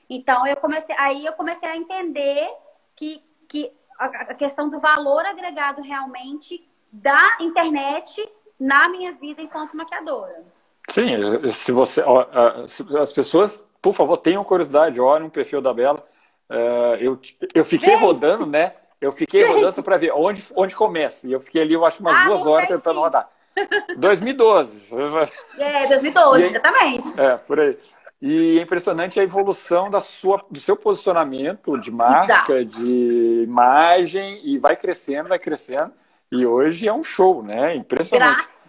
Então eu comecei, aí eu comecei a entender que, que a questão do valor agregado realmente da internet na minha vida enquanto maquiadora. Sim, se você, as pessoas, por favor, tenham curiosidade, olhem o perfil da Bela. É, eu, eu fiquei rodando, né? Eu fiquei rodando para ver onde, onde começa. E eu fiquei ali, eu acho, umas ah, duas horas tentando sim. rodar. 2012. É, 2012, aí, exatamente. É, por aí. E é impressionante a evolução da sua, do seu posicionamento de marca, Exato. de imagem, e vai crescendo, vai crescendo. E hoje é um show, né? Impressionante. Graças.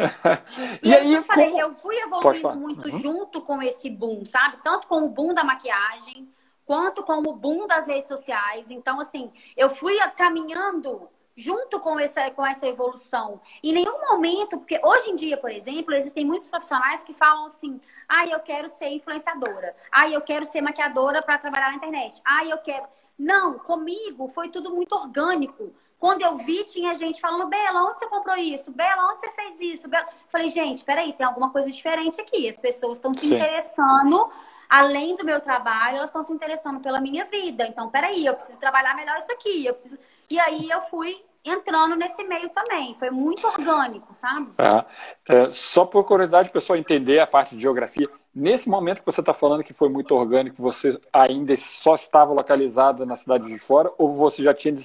e, e aí, eu, falei, como... eu fui evoluindo muito uhum. junto com esse boom, sabe? Tanto com o boom da maquiagem, quanto com o boom das redes sociais. Então, assim, eu fui caminhando junto com essa, com essa evolução. Em nenhum momento, porque hoje em dia, por exemplo, existem muitos profissionais que falam assim: ah, eu quero ser influenciadora, ah, eu quero ser maquiadora para trabalhar na internet, ah, eu quero. Não, comigo foi tudo muito orgânico. Quando eu vi, tinha gente falando, Bela, onde você comprou isso? Bela, onde você fez isso? Bela... Falei, gente, peraí, tem alguma coisa diferente aqui. As pessoas estão se Sim. interessando além do meu trabalho, elas estão se interessando pela minha vida. Então, peraí, eu preciso trabalhar melhor isso aqui. Eu preciso... E aí eu fui entrando nesse meio também. Foi muito orgânico, sabe? É, é, só por curiosidade, o pessoal entender a parte de geografia. Nesse momento que você está falando que foi muito orgânico, você ainda só estava localizada na cidade de fora ou você já tinha,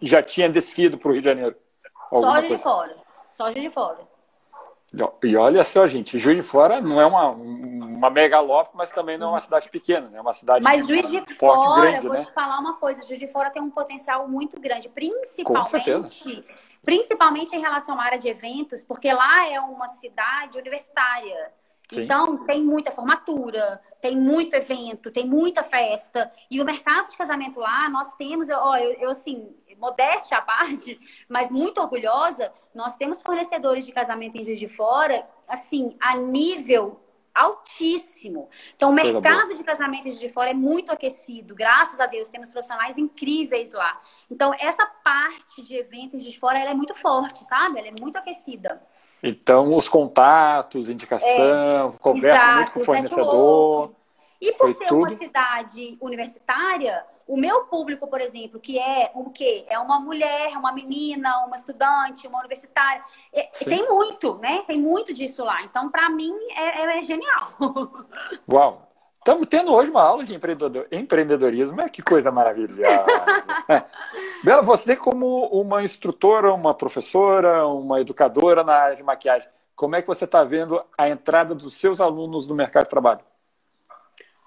já tinha descido para o Rio de Janeiro? Só de fora. Só de fora. E olha só, gente, Juiz de Fora não é uma, uma megalópole, mas também não é uma cidade pequena, né? É uma cidade Mas Juiz de Fora, grande, vou né? te falar uma coisa, Juiz de Fora tem um potencial muito grande, principalmente, principalmente em relação à área de eventos, porque lá é uma cidade universitária. Sim. Então, tem muita formatura, tem muito evento, tem muita festa. E o mercado de casamento lá, nós temos, ó, eu, eu assim, modéstia à parte, mas muito orgulhosa, nós temos fornecedores de casamento em Juiz de Fora, assim, a nível altíssimo. Então, o mercado de casamento em Juiz de Fora é muito aquecido. Graças a Deus, temos profissionais incríveis lá. Então, essa parte de eventos de Fora, ela é muito forte, sabe? Ela é muito aquecida. Então, os contatos, indicação, é, conversa exato, muito com o fornecedor. E por ser tudo. uma cidade universitária, o meu público, por exemplo, que é o quê? É uma mulher, uma menina, uma estudante, uma universitária. É, tem muito, né? Tem muito disso lá. Então, para mim, é, é, genial. Uau! Estamos tendo hoje uma aula de empreendedorismo. É que coisa maravilhosa. Bela, você como uma instrutora, uma professora, uma educadora na área de maquiagem, como é que você está vendo a entrada dos seus alunos no mercado de trabalho?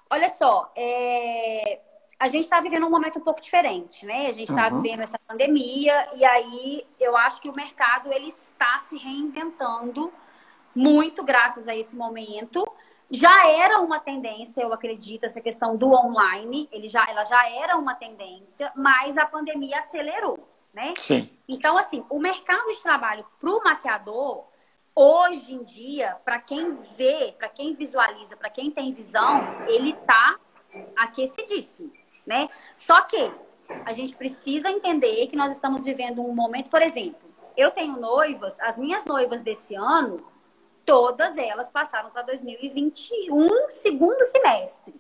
Olha só, é a gente está vivendo um momento um pouco diferente, né? A gente está uhum. vivendo essa pandemia e aí eu acho que o mercado ele está se reinventando muito graças a esse momento. Já era uma tendência, eu acredito, essa questão do online, ele já, ela já era uma tendência, mas a pandemia acelerou, né? Sim. Então, assim, o mercado de trabalho para o maquiador, hoje em dia, para quem vê, para quem visualiza, para quem tem visão, ele está aquecidíssimo né? Só que a gente precisa entender que nós estamos vivendo um momento, por exemplo, eu tenho noivas, as minhas noivas desse ano, todas elas passaram para 2021, segundo semestre.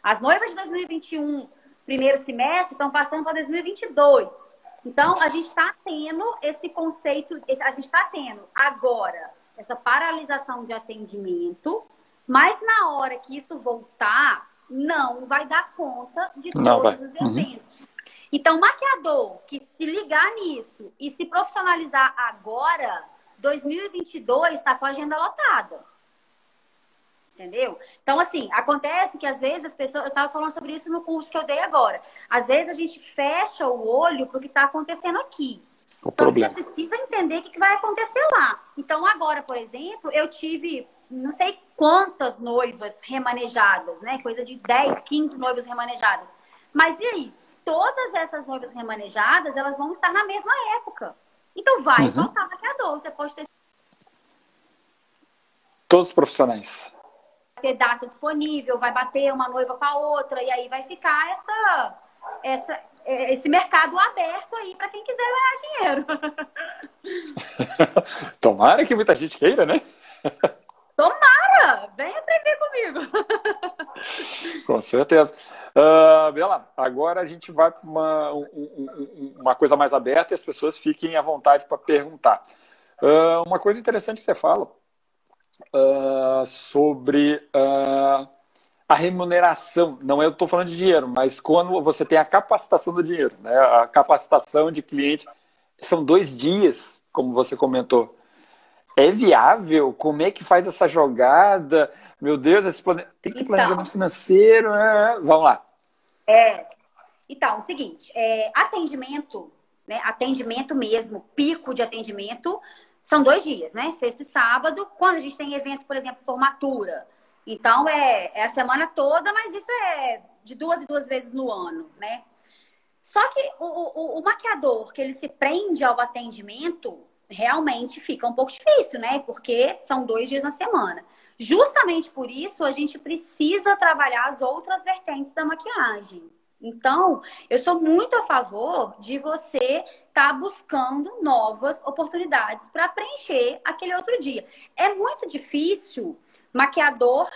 As noivas de 2021, primeiro semestre, estão passando para 2022. Então, a gente está tendo esse conceito, a gente está tendo agora essa paralisação de atendimento, mas na hora que isso voltar, não vai dar conta de não todos vai. os uhum. eventos. Uhum. Então, maquiador que se ligar nisso e se profissionalizar agora, 2022 está com a agenda lotada. Entendeu? Então, assim, acontece que às vezes as pessoas. Eu estava falando sobre isso no curso que eu dei agora. Às vezes a gente fecha o olho para o que está acontecendo aqui. O Só problema. que você precisa entender o que vai acontecer lá. Então, agora, por exemplo, eu tive não sei quantas noivas remanejadas, né? Coisa de 10, 15 noivas remanejadas. Mas e aí? Todas essas noivas remanejadas, elas vão estar na mesma época. Então vai uhum. voltar maquiador. Você pode ter Todos os profissionais. Vai ter data disponível, vai bater uma noiva com a outra, e aí vai ficar essa, essa, esse mercado aberto aí para quem quiser ganhar dinheiro. Tomara que muita gente queira, né? Tomara! Vem aprender comigo. Com certeza. Uh, Bela, agora a gente vai para uma, um, uma coisa mais aberta e as pessoas fiquem à vontade para perguntar. Uh, uma coisa interessante que você fala uh, sobre a remuneração. Não eu estou falando de dinheiro, mas quando você tem a capacitação do dinheiro, né? a capacitação de cliente, são dois dias, como você comentou. É viável? Como é que faz essa jogada? Meu Deus, esse plane... tem que ter então, planejamento financeiro. Né? Vamos lá. É. Então, o seguinte, é, atendimento, né? Atendimento mesmo, pico de atendimento, são dois dias, né? Sexta e sábado. Quando a gente tem evento, por exemplo, formatura. Então, é, é a semana toda, mas isso é de duas e duas vezes no ano, né? Só que o, o, o maquiador, que ele se prende ao atendimento, realmente fica um pouco difícil, né? Porque são dois dias na semana. Justamente por isso, a gente precisa trabalhar as outras vertentes da maquiagem. Então, eu sou muito a favor de você estar tá buscando novas oportunidades para preencher aquele outro dia. É muito difícil maquiador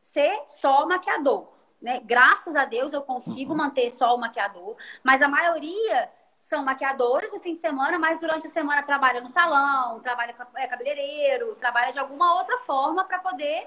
ser só maquiador. Né? Graças a Deus eu consigo uhum. manter só o maquiador, mas a maioria são maquiadores no fim de semana, mas durante a semana trabalha no salão, trabalha é cabeleireiro, trabalha de alguma outra forma para poder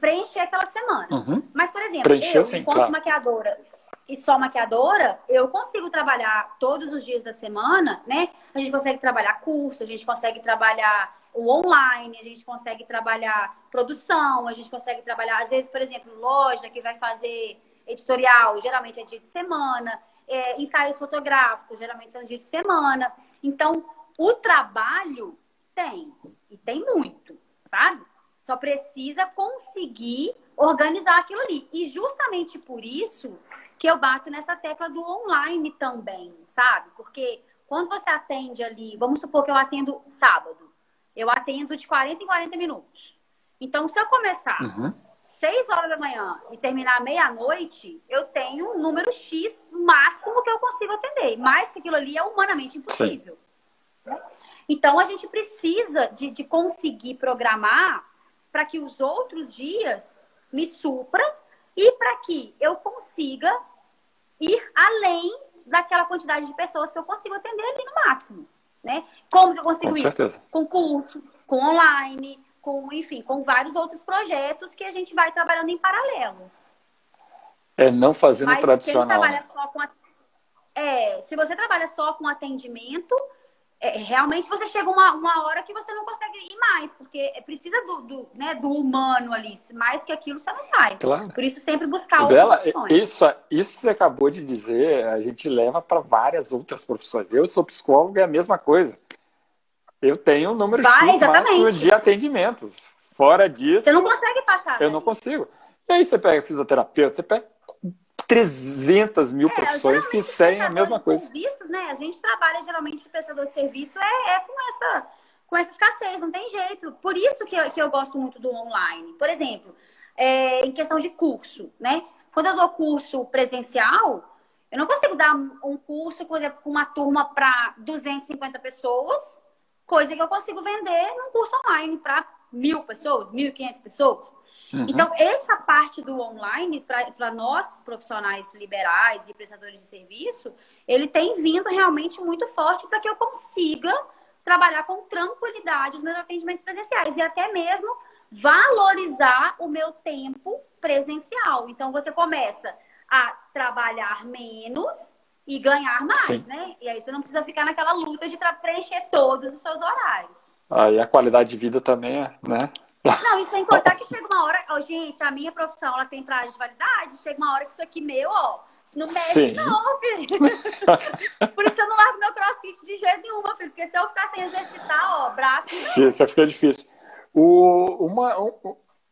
preencher aquela semana. Uhum. Mas, por exemplo, Preencheu, eu, sim, enquanto claro. maquiadora e só maquiadora, eu consigo trabalhar todos os dias da semana, né? A gente consegue trabalhar curso, a gente consegue trabalhar o online, a gente consegue trabalhar produção, a gente consegue trabalhar, às vezes, por exemplo, loja que vai fazer editorial, geralmente é dia de semana é, ensaios fotográficos, geralmente são dia de semana. Então, o trabalho tem, e tem muito, sabe? Só precisa conseguir organizar aquilo ali. E justamente por isso que eu bato nessa tecla do online também, sabe? Porque quando você atende ali, vamos supor que eu atendo sábado, eu atendo de 40 em 40 minutos. Então, se eu começar uhum. 6 horas da manhã e terminar meia-noite, eu tenho um número X máximo que eu consigo atender. Mais que aquilo ali é humanamente impossível. Né? Então, a gente precisa de, de conseguir programar para que os outros dias me supram e para que eu consiga ir além daquela quantidade de pessoas que eu consigo atender ali no máximo. Né? Como que eu consigo com isso? Certeza. Com curso, com online, com, enfim, com vários outros projetos que a gente vai trabalhando em paralelo. É, não fazendo Mas tradicional. Né? A... É, se você trabalha só com atendimento, é, realmente você chega uma, uma hora que você não consegue ir mais, porque precisa do, do, né, do humano ali. Mais que aquilo você não vai. Claro. Por isso, sempre buscar Bela, outras opções. Isso, isso que você acabou de dizer, a gente leva para várias outras profissões. Eu sou psicólogo, é a mesma coisa. Eu tenho um número Vai, X máximo de atendimentos. Fora disso. Você não consegue passar. Eu né? não consigo. E aí você pega fisioterapeuta, você pega 300 mil é, profissões que seguem a mesma coisa. Serviços, né? A gente trabalha geralmente de prestador de serviço é, é, com essa com essa escassez, não tem jeito. Por isso que eu, que eu gosto muito do online. Por exemplo, é, em questão de curso, né? Quando eu dou curso presencial, eu não consigo dar um curso, por exemplo, com uma turma para 250 pessoas Coisa que eu consigo vender num curso online para mil pessoas, mil e quinhentas pessoas. Uhum. Então, essa parte do online, para nós profissionais liberais e prestadores de serviço, ele tem vindo realmente muito forte para que eu consiga trabalhar com tranquilidade os meus atendimentos presenciais e até mesmo valorizar o meu tempo presencial. Então, você começa a trabalhar menos e ganhar mais, Sim. né? E aí você não precisa ficar naquela luta de preencher todos os seus horários. Aí a qualidade de vida também é, né? Não, isso sem contar que chega uma hora, oh, gente, a minha profissão ela tem prazo de validade, chega uma hora que isso aqui meu, ó, não mexe Sim. não, filho. Por isso que eu não largo meu crossfit de jeito nenhum, filho, porque se eu ficar sem exercitar, ó, braço... Fica, fica difícil. O, uma, um,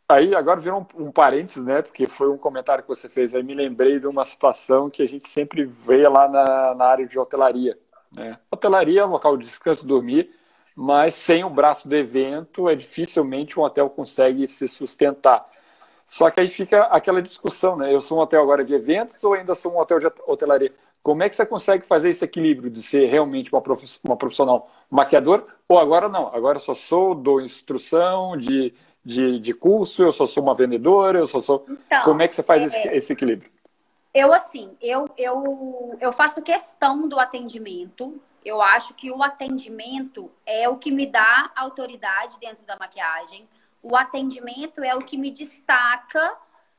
Aí agora virou um, um parênteses, né? Porque foi um comentário que você fez. Aí me lembrei de uma situação que a gente sempre vê lá na, na área de hotelaria. Né? Hotelaria é um local de descanso, dormir, mas sem o braço do evento, é dificilmente um hotel consegue se sustentar. Só que aí fica aquela discussão, né? Eu sou um hotel agora de eventos ou ainda sou um hotel de hotelaria? Como é que você consegue fazer esse equilíbrio de ser realmente uma, profissional maquiador ou agora não? Agora só sou, dou instrução de, de, de curso, eu só sou uma vendedora, eu só sou. Então, Como é que você faz é... esse, esse equilíbrio? Eu, assim, eu, eu, eu faço questão do atendimento. Eu acho que o atendimento é o que me dá autoridade dentro da maquiagem. O atendimento é o que me destaca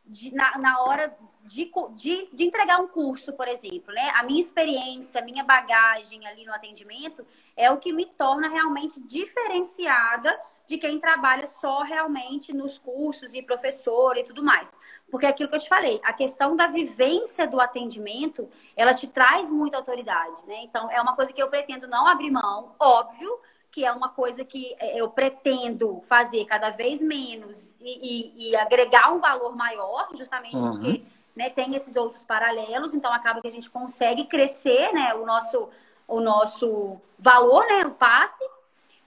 de, na, na hora de, de, de, entregar um curso, por exemplo, né? A minha experiência, a minha bagagem ali no atendimento é o que me torna realmente diferenciada de quem trabalha só realmente nos cursos e professor e tudo mais. Porque é aquilo que eu te falei, a questão da vivência do atendimento, ela te traz muita autoridade, né? Então, é uma coisa que eu pretendo não abrir mão, óbvio, que é uma coisa que é, eu pretendo fazer cada vez menos e, e, e agregar um valor maior, justamente uhum. porque né, tem esses outros paralelos, então acaba que a gente consegue crescer né, o, nosso, o nosso valor, né, o passe,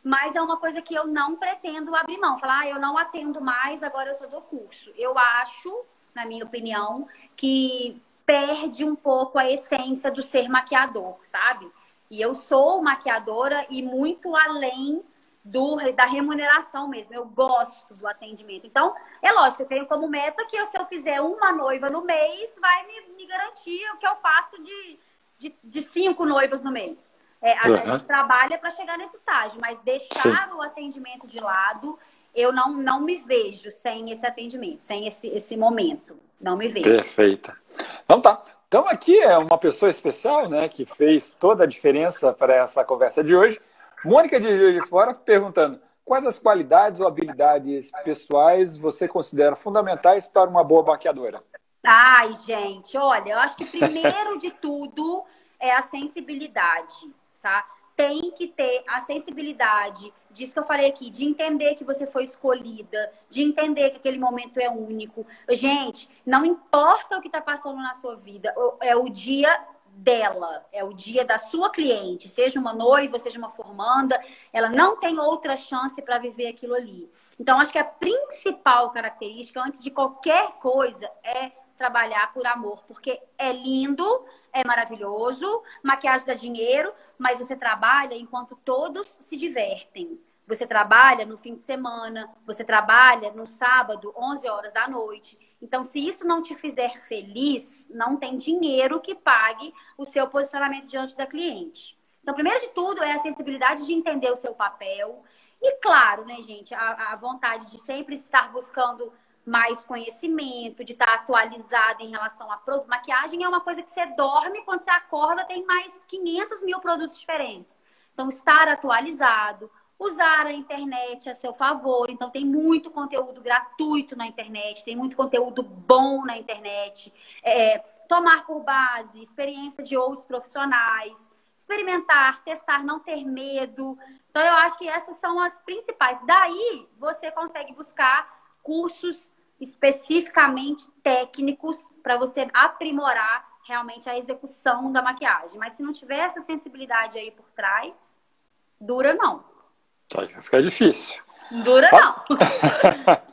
mas é uma coisa que eu não pretendo abrir mão. Falar, ah, eu não atendo mais, agora eu só dou curso. Eu acho, na minha opinião, que perde um pouco a essência do ser maquiador, sabe? E eu sou maquiadora e muito além do, da remuneração mesmo. Eu gosto do atendimento. Então, é lógico, eu tenho como meta que se eu fizer uma noiva no mês, vai me, me garantir o que eu faço de, de, de cinco noivas no mês. É, a, uhum. gente trabalha para chegar nesse estágio, mas deixar Sim. o atendimento de lado, eu não, não me vejo sem esse atendimento, sem esse, esse momento. Não me vejo. Perfeita. Então tá. Então aqui é uma pessoa especial, né, que fez toda a diferença para essa conversa de hoje. Mônica de Rio de Fora perguntando quais as qualidades ou habilidades pessoais você considera fundamentais para uma boa maquiadora? Ai, gente, olha, eu acho que primeiro de tudo é a sensibilidade, tá? Tem que ter a sensibilidade disso que eu falei aqui, de entender que você foi escolhida, de entender que aquele momento é único. Gente, não importa o que está passando na sua vida, é o dia dela, é o dia da sua cliente, seja uma noiva, seja uma formanda, ela não tem outra chance para viver aquilo ali. Então, acho que a principal característica, antes de qualquer coisa, é trabalhar por amor, porque é lindo, é maravilhoso, maquiagem dá dinheiro, mas você trabalha enquanto todos se divertem. Você trabalha no fim de semana, você trabalha no sábado, 11 horas da noite. Então, se isso não te fizer feliz, não tem dinheiro que pague o seu posicionamento diante da cliente. Então, primeiro de tudo é a sensibilidade de entender o seu papel. E claro, né, gente, a, a vontade de sempre estar buscando mais conhecimento, de estar atualizada em relação a produto. Maquiagem é uma coisa que você dorme, quando você acorda tem mais 500 mil produtos diferentes. Então, estar atualizado, usar a internet a seu favor. Então, tem muito conteúdo gratuito na internet, tem muito conteúdo bom na internet. É, tomar por base experiência de outros profissionais, experimentar, testar, não ter medo. Então, eu acho que essas são as principais. Daí, você consegue buscar cursos especificamente técnicos para você aprimorar realmente a execução da maquiagem. Mas se não tiver essa sensibilidade aí por trás, dura não. Vai ficar difícil. Dura ah. não.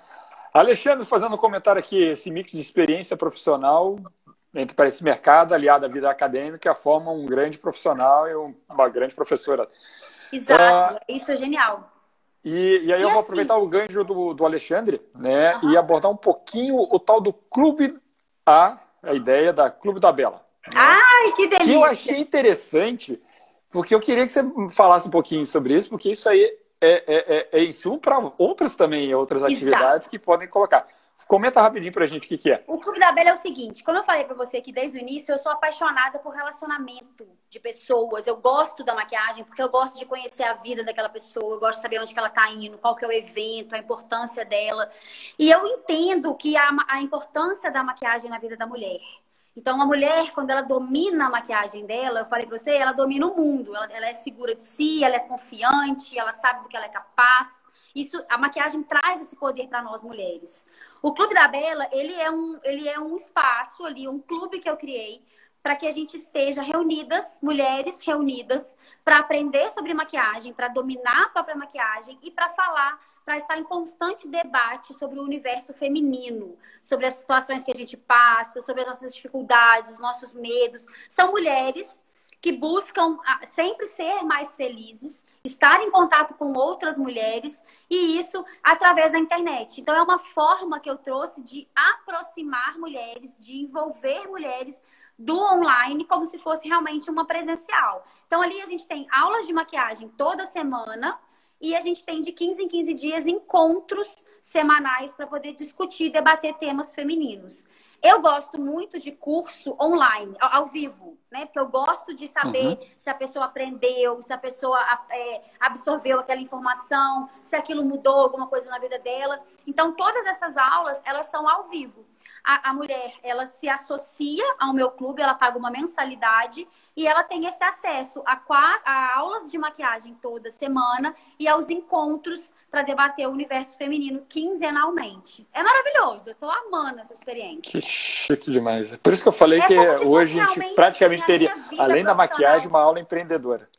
Alexandre fazendo um comentário aqui, esse mix de experiência profissional entre para esse mercado aliado à vida acadêmica forma um grande profissional e uma grande professora. Exato, uh, isso é genial. E, e aí e eu assim, vou aproveitar o gancho do, do Alexandre né, uhum. e abordar um pouquinho o tal do Clube A, a ideia da Clube da Bela. Né, Ai, que delícia! Que eu achei interessante, porque eu queria que você falasse um pouquinho sobre isso, porque isso aí é, é, é, é insumo para outras também, outras atividades Exato. que podem colocar. Comenta rapidinho pra gente o que, que é. O Clube da Bela é o seguinte: como eu falei pra você aqui desde o início, eu sou apaixonada por relacionamento de pessoas. Eu gosto da maquiagem porque eu gosto de conhecer a vida daquela pessoa, eu gosto de saber onde que ela tá indo, qual que é o evento, a importância dela. E eu entendo que a, a importância da maquiagem na vida da mulher. Então, uma mulher, quando ela domina a maquiagem dela, eu falei pra você, ela domina o mundo. Ela, ela é segura de si, ela é confiante, ela sabe do que ela é capaz. Isso, a maquiagem traz esse poder para nós mulheres. O Clube da Bela, ele é um, ele é um espaço ali, um clube que eu criei para que a gente esteja reunidas, mulheres reunidas, para aprender sobre maquiagem, para dominar a própria maquiagem e para falar, para estar em constante debate sobre o universo feminino, sobre as situações que a gente passa, sobre as nossas dificuldades, os nossos medos. São mulheres que buscam ah, sempre ser mais felizes, estar em contato com outras mulheres e isso através da internet. Então é uma forma que eu trouxe de aproximar mulheres, de envolver mulheres do online como se fosse realmente uma presencial. Então ali a gente tem aulas de maquiagem toda semana e a gente tem de 15 em 15 dias encontros semanais para poder discutir, debater temas femininos. Eu gosto muito de curso online, ao, vivo, né? Porque eu gosto de saber uhum. se a pessoa aprendeu, se a pessoa é, absorveu aquela informação, se aquilo mudou alguma coisa na vida dela. Então, todas essas aulas, elas são ao vivo. A, a mulher, ela se associa ao meu clube, ela paga uma mensalidade e ela tem esse acesso a, a aulas de maquiagem toda semana e aos encontros para debater o universo feminino quinzenalmente. É maravilhoso, eu estou amando essa experiência. Que chique demais. Por isso que eu falei é que hoje a gente praticamente teria, além da maquiagem, uma aula empreendedora.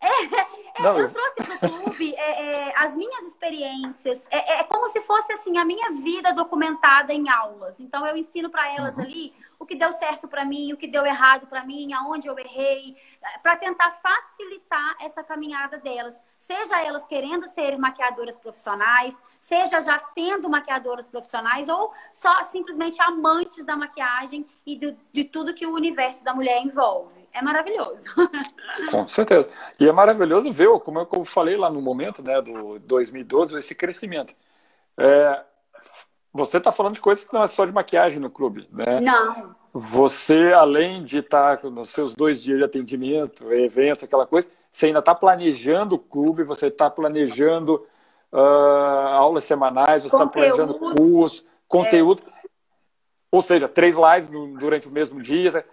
É, é, eu, trouxe para o clube é, é, as minhas experiências. É, é, como se fosse assim a minha vida documentada em aulas. Então eu ensino para elas uhum. ali o que deu certo para mim, o que deu errado para mim, aonde eu errei, para tentar facilitar essa caminhada delas. Seja elas querendo ser maquiadoras profissionais, seja já sendo maquiadoras profissionais, ou só simplesmente amantes da maquiagem e do, de tudo que o universo da mulher envolve. É maravilhoso. Com certeza. E é maravilhoso ver, como eu falei lá no momento né, do 2012, esse crescimento. É, você está falando de coisas que não é só de maquiagem no clube, né? Não. Você, além de estar tá nos seus dois dias de atendimento, eventos, aquela coisa, você ainda está planejando o clube, você está planejando uh, aulas semanais, você está planejando curso, conteúdo. É. Ou seja, três lives no, durante o mesmo dia.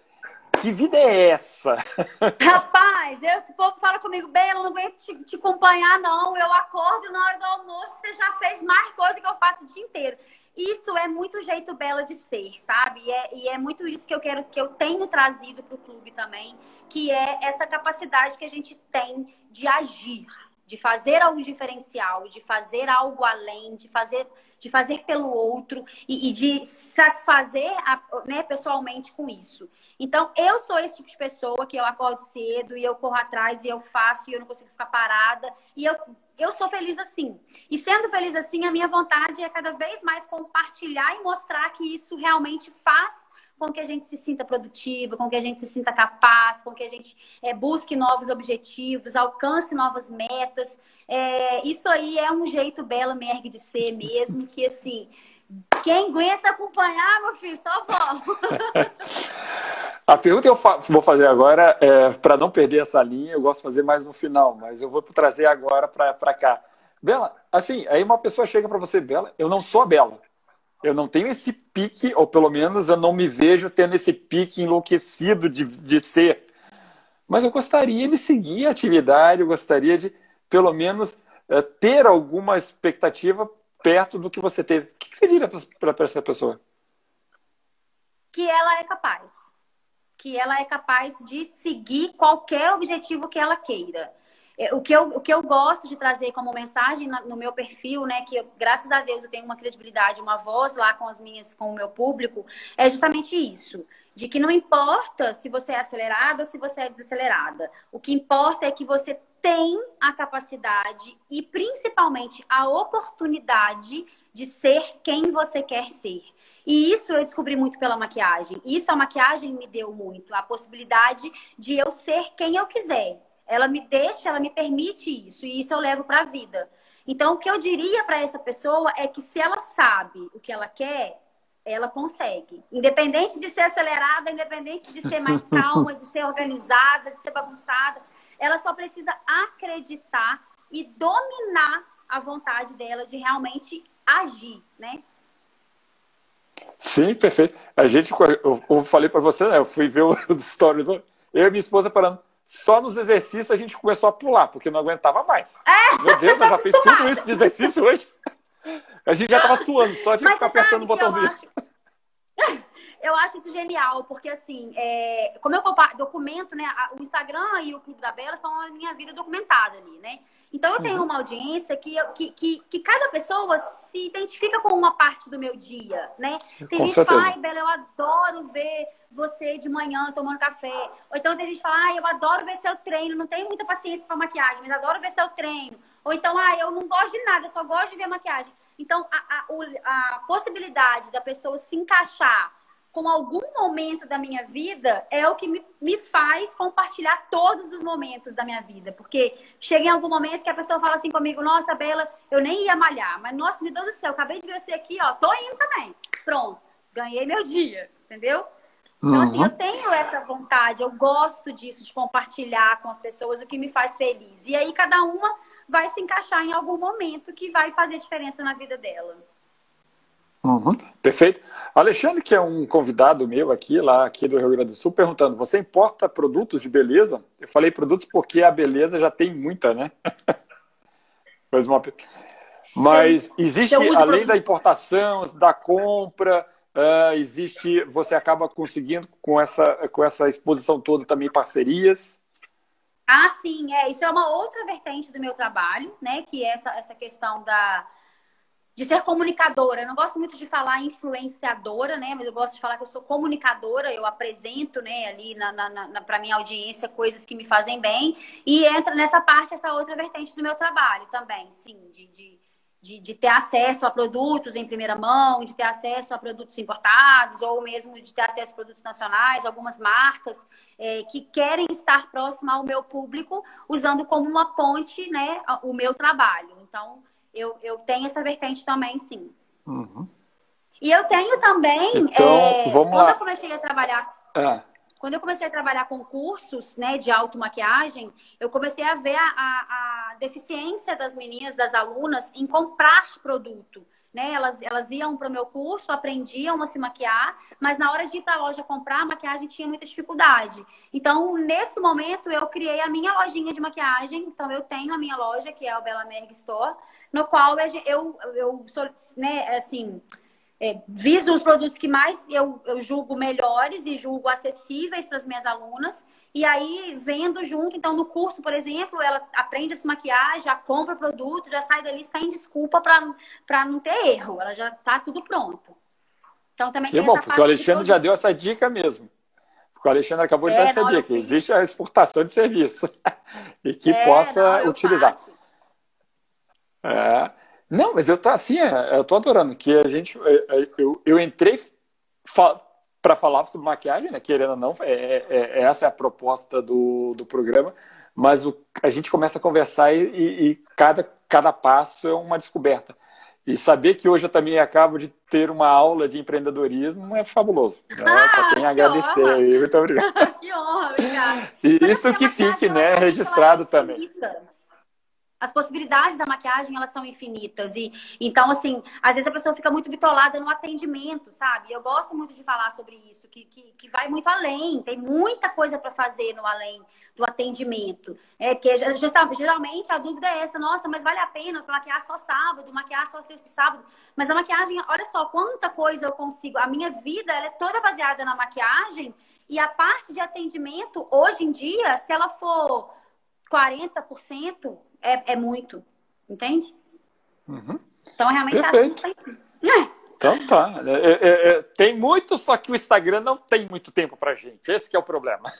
Que vida é essa? Rapaz, eu, o povo fala comigo, eu não aguento te, te acompanhar, não. Eu acordo na hora do almoço, você já fez mais coisa que eu faço o dia inteiro isso é muito jeito bela de ser, sabe? E é, e é muito isso que eu quero, que eu tenho trazido para o clube também, que é essa capacidade que a gente tem de agir, de fazer algo diferencial, de fazer algo além, de fazer, de fazer pelo outro e, e de satisfazer a, né, pessoalmente com isso. Então, eu sou esse tipo de pessoa que eu acordo cedo e eu corro atrás e eu faço e eu não consigo ficar parada. E eu eu sou feliz assim. E sendo feliz assim, a minha vontade é cada vez mais compartilhar e mostrar que isso realmente faz com que a gente se sinta produtiva, com que a gente se sinta capaz, com que a gente é, busque novos objetivos, alcance novas metas. É, isso aí é um jeito Bela Merg de ser mesmo, que assim, quem aguenta acompanhar, meu filho, só vó. A pergunta que eu vou fazer agora, é, para não perder essa linha, eu gosto de fazer mais no final, mas eu vou trazer agora para cá. Bela, assim, aí uma pessoa chega para você, Bela, eu não sou a Bela. Eu não tenho esse pique, ou pelo menos eu não me vejo tendo esse pique enlouquecido de, de ser. Mas eu gostaria de seguir a atividade, eu gostaria de, pelo menos, é, ter alguma expectativa perto do que você teve. O que você diria para essa pessoa? Que ela é capaz que ela é capaz de seguir qualquer objetivo que ela queira. É, o que, eu, o que eu gosto de trazer como mensagem no meu perfil, né, que eu, graças a Deus eu tenho uma credibilidade, uma voz lá com as minhas, com o meu público, é justamente isso. De que não importa se você é acelerada ou se você é desacelerada. O que importa é que você tem a capacidade e principalmente a oportunidade de ser quem você quer ser. E isso eu descobri muito pela maquiagem. Isso a maquiagem me deu muito, a possibilidade de eu ser quem eu quiser. Ela me deixa, ela me permite isso, e isso eu levo para a vida. Então, o que eu diria para essa pessoa é que se ela sabe o que ela quer, ela consegue. Independente de ser acelerada, independente de ser mais calma, de ser organizada, de ser bagunçada, ela só precisa acreditar e dominar a vontade dela de realmente agir, né? Sim, perfeito. A gente, eu, falei para você, né, eu fui ver os stories, eu e minha esposa parando. Só nos exercícios a gente começou a pular, porque não aguentava mais. É, Meu Deus, eu já fiz tudo isso de exercício hoje. A gente já estava suando, só de ficar apertando o botãozinho. Eu acho... eu acho isso genial, porque assim, é, como eu documento, né? O Instagram e o Clube da Bela são a minha vida documentada ali, né? Então eu tenho uhum. uma audiência que, que, que, que, cada pessoa se identifica com uma parte do meu dia, né? Tem com gente certeza. que fala, ai, Bela, eu adoro ver você de manhã tomando café. Ou então tem gente que fala, ai, eu adoro ver seu treino, não tenho muita paciência para maquiagem, mas adoro ver seu treino. Ou então, ai, eu não gosto de nada, eu só gosto de ver maquiagem. Então, a, a, a possibilidade da pessoa se encaixar com algum momento da minha vida é o que me, me faz compartilhar todos os momentos da minha vida. Porque chega em algum momento que a pessoa fala assim comigo, nossa, Bela, eu nem ia malhar, mas nossa, meu Deus do céu, acabei de ver você aqui, ó, tô indo também. Pronto, ganhei meu dia, entendeu? Então, assim, uhum. eu tenho essa vontade, eu gosto disso, de compartilhar com as pessoas o que me faz feliz. E aí, cada uma vai se encaixar em algum momento que vai fazer diferença na vida dela. Uhum, perfeito. Alexandre, que é um convidado meu aqui, lá aqui do Rio Grande do Sul, perguntando: você importa produtos de beleza? Eu falei produtos porque a beleza já tem muita, né? uma... Mas existe, além produto. da importação, da compra, uh, existe, você acaba conseguindo com essa, com essa exposição toda também parcerias? Ah, sim, é. Isso é uma outra vertente do meu trabalho, né? Que é essa, essa questão da, de ser comunicadora. Eu não gosto muito de falar influenciadora, né? Mas eu gosto de falar que eu sou comunicadora, eu apresento, né, ali na, na, na para minha audiência coisas que me fazem bem. E entra nessa parte essa outra vertente do meu trabalho também, sim, de, de de, de, ter acesso a produtos em primeira mão, de ter acesso a produtos importados, ou mesmo de ter acesso a produtos nacionais, algumas marcas é, que querem estar próximo ao meu público, usando como uma ponte né, o meu trabalho. Então, eu, eu tenho essa vertente também, sim. Uhum. E eu tenho também, então, é, quando lá. eu comecei a trabalhar. Ah quando eu comecei a trabalhar com cursos né, de automaquiagem, eu comecei a ver a, a, a deficiência das meninas, das alunas, em comprar produto. Né? Elas, elas iam para o meu curso, aprendiam a se maquiar, mas na hora de ir para a loja comprar, a maquiagem tinha muita dificuldade. Então, nesse momento, eu criei a minha lojinha de maquiagem. Então, eu tenho a minha loja, que é o Bela Merg Store, no qual eu, eu, sou, né, assim, é, viso os produtos que mais eu, eu julgo melhores e julgo acessíveis para as minhas alunas. E aí, vendo junto, então no curso, por exemplo, ela aprende a se maquiar, já compra o produto, já sai dali sem desculpa para não ter erro. Ela já está tudo pronto. Então também que bom, porque o Alexandre já deu essa dica mesmo. Porque o Alexandre acabou de é, dar essa dica. Existe a exportação de serviço. e que é, possa não, utilizar. É. Não, mas eu tô assim, é, eu tô adorando que a gente, é, é, eu, eu entrei para falar sobre maquiagem, né? Querendo ou não, é, é, essa é a proposta do, do programa. Mas o, a gente começa a conversar e, e, e, cada, cada passo é uma descoberta. E saber que hoje eu também acabo de ter uma aula de empreendedorismo é fabuloso. Né? Ah, Só tenho a agradecer honra. aí. Muito obrigado. que honra, obrigada. E isso que fique, né, registrado também as possibilidades da maquiagem elas são infinitas e então assim às vezes a pessoa fica muito bitolada no atendimento sabe? Eu gosto muito de falar sobre isso que, que, que vai muito além tem muita coisa para fazer no além do atendimento. É que geralmente a dúvida é essa nossa mas vale a pena maquiar só sábado maquiar só sexta e sábado? Mas a maquiagem olha só quanta coisa eu consigo. A minha vida ela é toda baseada na maquiagem e a parte de atendimento hoje em dia se ela for 40% é, é muito. Entende? Uhum. Então, realmente, Perfeito. acho que Então tá. É, é, é, tem muito, só que o Instagram não tem muito tempo pra gente. Esse é o problema.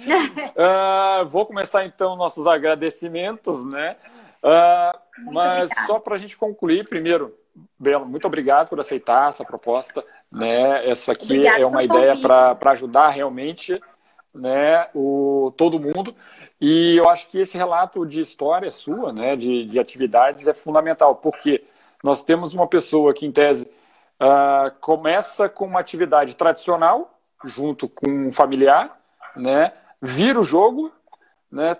uh, vou começar então nossos agradecimentos, né? Uh, mas obrigada. só para a gente concluir, primeiro, Bela, muito obrigado por aceitar essa proposta. Né? Essa aqui Obrigada é uma ideia para ajudar realmente né, o, todo mundo. E eu acho que esse relato de história sua, né, de, de atividades, é fundamental, porque nós temos uma pessoa que, em tese, uh, começa com uma atividade tradicional, junto com um familiar, né, vira o jogo, né,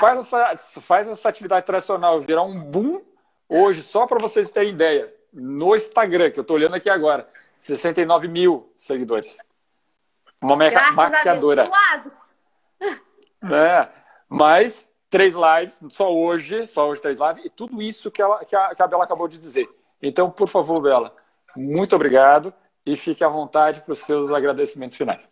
faz, essa, faz essa atividade tradicional virar um boom. Hoje, só para vocês terem ideia, no Instagram, que eu estou olhando aqui agora, 69 mil seguidores. Uma Graças maquiadora. É, mas três lives, só hoje, só hoje três lives, e tudo isso que, ela, que, a, que a Bela acabou de dizer. Então, por favor, Bela, muito obrigado. e fique à vontade para os seus agradecimentos finais.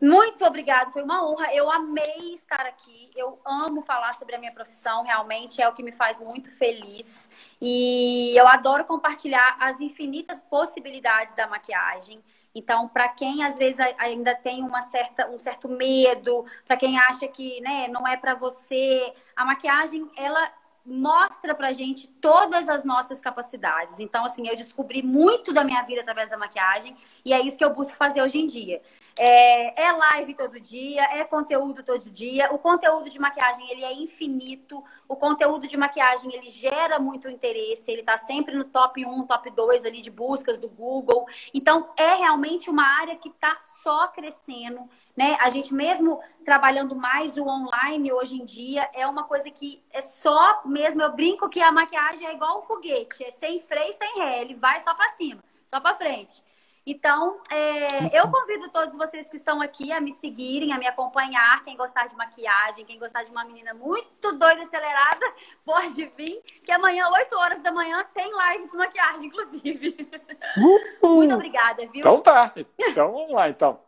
Muito obrigada, foi uma honra. Eu amei estar aqui. Eu amo falar sobre a minha profissão, realmente é o que me faz muito feliz. E eu adoro compartilhar as infinitas possibilidades da maquiagem. Então, para quem às vezes ainda tem uma certa, um certo medo, para quem acha que né, não é para você, a maquiagem ela mostra pra gente todas as nossas capacidades. Então, assim, eu descobri muito da minha vida através da maquiagem e é isso que eu busco fazer hoje em dia. É, é, live todo dia, é conteúdo todo dia. O conteúdo de maquiagem ele é infinito. O conteúdo de maquiagem ele gera muito interesse. Ele está sempre no top 1, top 2 ali de buscas do Google. Então é realmente uma área que está só crescendo. Né? A gente mesmo trabalhando mais o online hoje em dia é uma coisa que é só mesmo. Eu brinco que a maquiagem é igual um foguete, é sem freio, sem ré. Ele vai só para cima, só para frente. Então, é, eu convido todos vocês que estão aqui a me seguirem, a me acompanhar. Quem gostar de maquiagem, quem gostar de uma menina muito doida, acelerada, pode vir. Que amanhã, 8 horas da manhã, tem live de maquiagem, inclusive. Uhum. Muito obrigada, viu? Então tá. Então vamos lá, então.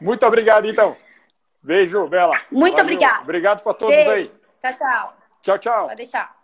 Muito obrigado, então. Beijo, Bela. Muito obrigada. Obrigado para todos Beijo. aí. Tchau, tchau. Tchau, tchau. Pode deixar.